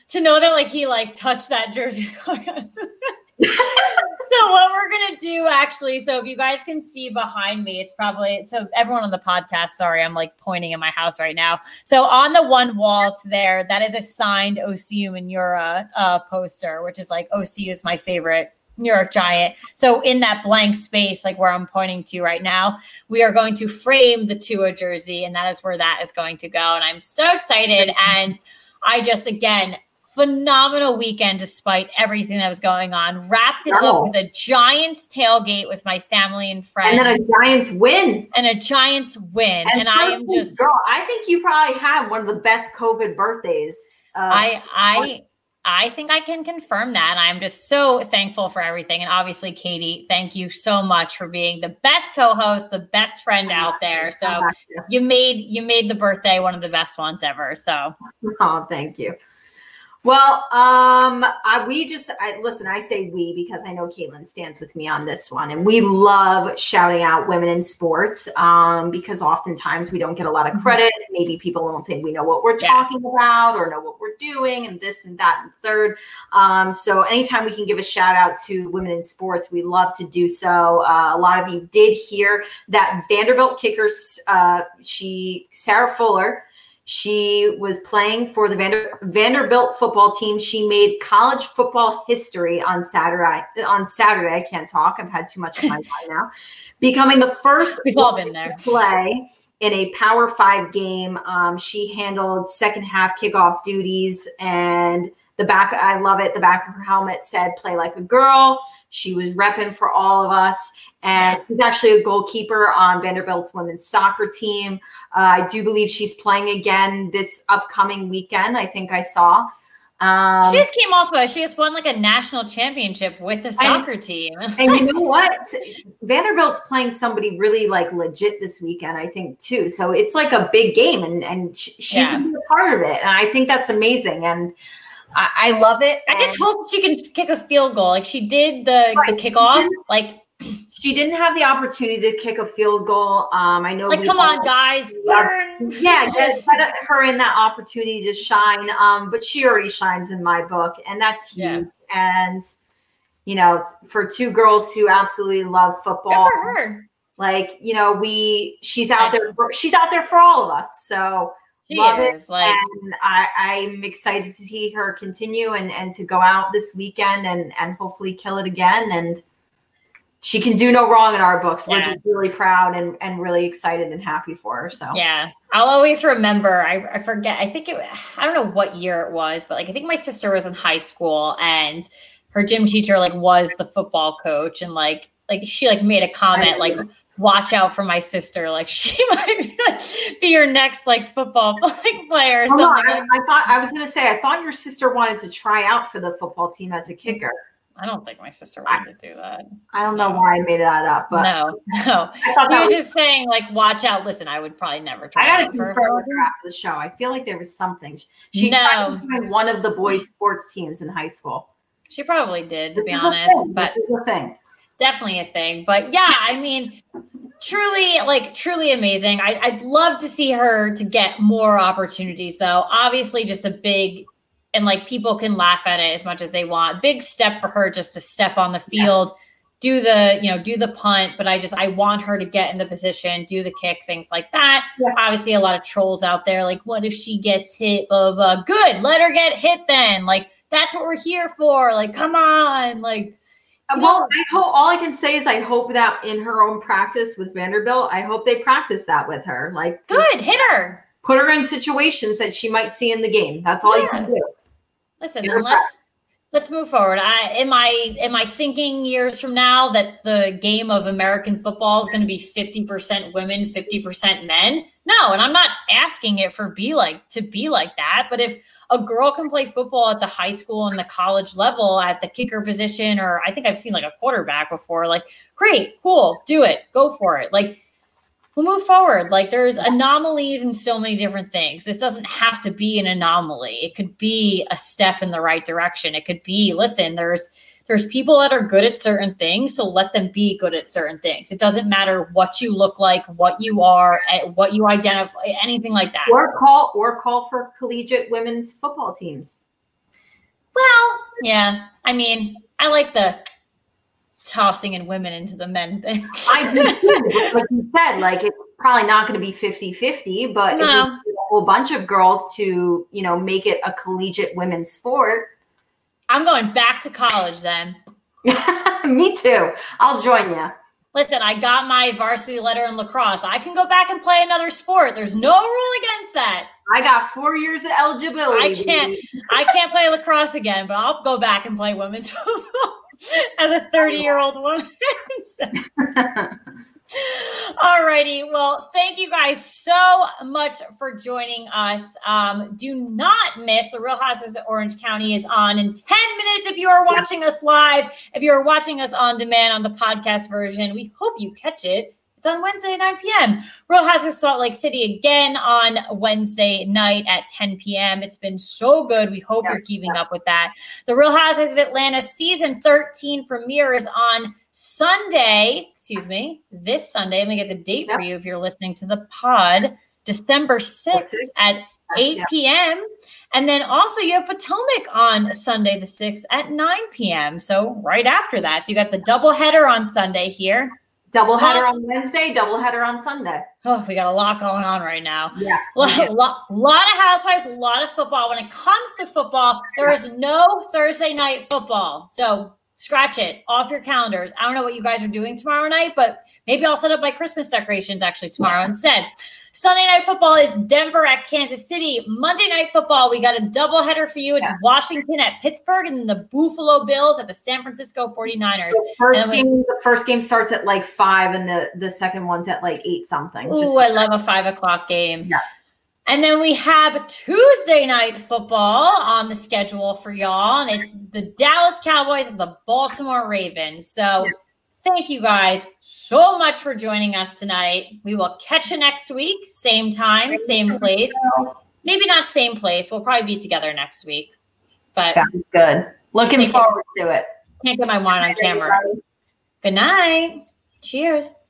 to know that like he like touched that jersey. So what we're gonna do actually so if you guys can see behind me it's probably so everyone on the podcast sorry i'm like pointing in my house right now so on the one wall there that is a signed ocu manura uh, poster which is like ocu is my favorite New York Giant. So in that blank space, like where I'm pointing to right now, we are going to frame the Tua jersey, and that is where that is going to go. And I'm so excited. And I just again phenomenal weekend despite everything that was going on. Wrapped it oh. up with a Giants tailgate with my family and friends. And then a Giants win. And a Giants win. And, and I am just girl, I think you probably had one of the best COVID birthdays. I I I think I can confirm that. I'm just so thankful for everything. And obviously, Katie, thank you so much for being the best co-host, the best friend out there. So you made you made the birthday one of the best ones ever. So oh, thank you. Well, um, I, we just I, listen. I say we because I know Caitlin stands with me on this one, and we love shouting out women in sports um, because oftentimes we don't get a lot of mm-hmm. credit. Maybe people don't think we know what we're yeah. talking about or know what we're doing, and this and that and third. Um, so anytime we can give a shout out to women in sports, we love to do so. Uh, a lot of you did hear that Vanderbilt kicker, uh, she Sarah Fuller she was playing for the Vander, Vanderbilt football team. She made college football history on Saturday. On Saturday, I can't talk. I've had too much of my time now. Becoming the first we've all been there play in a Power Five game. Um, she handled second half kickoff duties, and the back. I love it. The back of her helmet said "Play like a girl." She was repping for all of us. And she's actually a goalkeeper on Vanderbilt's women's soccer team. Uh, I do believe she's playing again this upcoming weekend. I think I saw. Um, she just came off a she just won like a national championship with the soccer and, team. and you know what? Vanderbilt's playing somebody really like legit this weekend, I think too. So it's like a big game, and and she's yeah. a part of it, and I think that's amazing. And I, I love it. I just hope she can kick a field goal. Like she did the, right. the kickoff. Like she didn't have the opportunity to kick a field goal. Um, I know. Like, come on, guys, burn. Yeah, just let her in that opportunity to shine. Um, but she already shines in my book, and that's huge. Yeah. And you know, for two girls who absolutely love football, Good for her. Like you know, we she's out there. She's out there for all of us. So she Love is it. like, and I, I'm excited to see her continue and and to go out this weekend and and hopefully kill it again. And she can do no wrong in our books. We're just really proud and, and really excited and happy for her. So yeah, I'll always remember. I, I forget. I think it. I don't know what year it was, but like I think my sister was in high school and her gym teacher like was the football coach and like like she like made a comment like watch out for my sister like she might be, like, be your next like football like player or something. I, I thought I was gonna say I thought your sister wanted to try out for the football team as a kicker. I don't think my sister wanted I, to do that. I don't know why I made that up, but no, no. I thought she was, just saying, like, watch out. Listen, I would probably never try. I gotta confirm with her after the show. I feel like there was something. She no. tried to join one of the boys' sports teams in high school. She probably did, to be honest. But this is a thing. Definitely a thing. But yeah, I mean, truly, like, truly amazing. I, I'd love to see her to get more opportunities, though. Obviously, just a big and like people can laugh at it as much as they want. Big step for her just to step on the field, yeah. do the, you know, do the punt, but I just I want her to get in the position, do the kick, things like that. Yeah. Obviously a lot of trolls out there like what if she gets hit blah blah. Good, let her get hit then. Like that's what we're here for. Like come on, like Uh, well. I hope all I can say is I hope that in her own practice with Vanderbilt, I hope they practice that with her. Like good, hit her. Put her in situations that she might see in the game. That's all yeah. you can do. Listen, then let's let's move forward. I am I am I thinking years from now that the game of American football is going to be 50% women, 50% men? No, and I'm not asking it for be like to be like that, but if a girl can play football at the high school and the college level at the kicker position or I think I've seen like a quarterback before, like great, cool, do it. Go for it. Like we'll move forward. Like there's anomalies in so many different things. This doesn't have to be an anomaly. It could be a step in the right direction. It could be, listen, there's there's people that are good at certain things, so let them be good at certain things. It doesn't matter what you look like, what you are, eh, what you identify, anything like that. Or call or call for collegiate women's football teams. Well, yeah. I mean, I like the tossing in women into the men thing. I do like you said, like it's probably not going to be 50-50, but no. a whole bunch of girls to, you know, make it a collegiate women's sport. I'm going back to college then. Me too. I'll join you. Listen, I got my varsity letter in lacrosse. I can go back and play another sport. There's no rule against that. I got four years of eligibility. I can't. I can't play lacrosse again, but I'll go back and play women's football. as a 30 year old woman. All righty. Well, thank you guys so much for joining us. Um, do not miss the Real Houses of Orange County is on in 10 minutes if you are watching us live. If you are watching us on demand on the podcast version, we hope you catch it. On Wednesday at 9 p.m. Real Houses of Salt Lake City again on Wednesday night at 10 p.m. It's been so good. We hope yeah, you're keeping yeah. up with that. The Real Houses of Atlanta season 13 premiere is on Sunday. Excuse me, this Sunday. Let me get the date for you if you're listening to the pod. December 6th at uh, 8 p.m. And then also you have Potomac on Sunday the 6th at 9 p.m. So right after that. So you got the double header on Sunday here. Double header on Wednesday, double header on Sunday. Oh, we got a lot going on right now. Yes. A lot, lot, lot of housewives, a lot of football. When it comes to football, there is no Thursday night football. So scratch it off your calendars. I don't know what you guys are doing tomorrow night, but maybe I'll set up my Christmas decorations actually tomorrow instead. Sunday night football is Denver at Kansas City. Monday night football, we got a doubleheader for you. It's yeah. Washington at Pittsburgh and the Buffalo Bills at the San Francisco 49ers. The first, game, the first game starts at like five, and the, the second one's at like eight something. Ooh, I love a five o'clock game. Yeah. And then we have Tuesday night football on the schedule for y'all, and it's the Dallas Cowboys and the Baltimore Ravens. So yeah. Thank you guys so much for joining us tonight. We will catch you next week, same time, same place. Maybe not same place. We'll probably be together next week. But sounds good. Looking forward to it. Can't get my wine on camera. Good night. Cheers.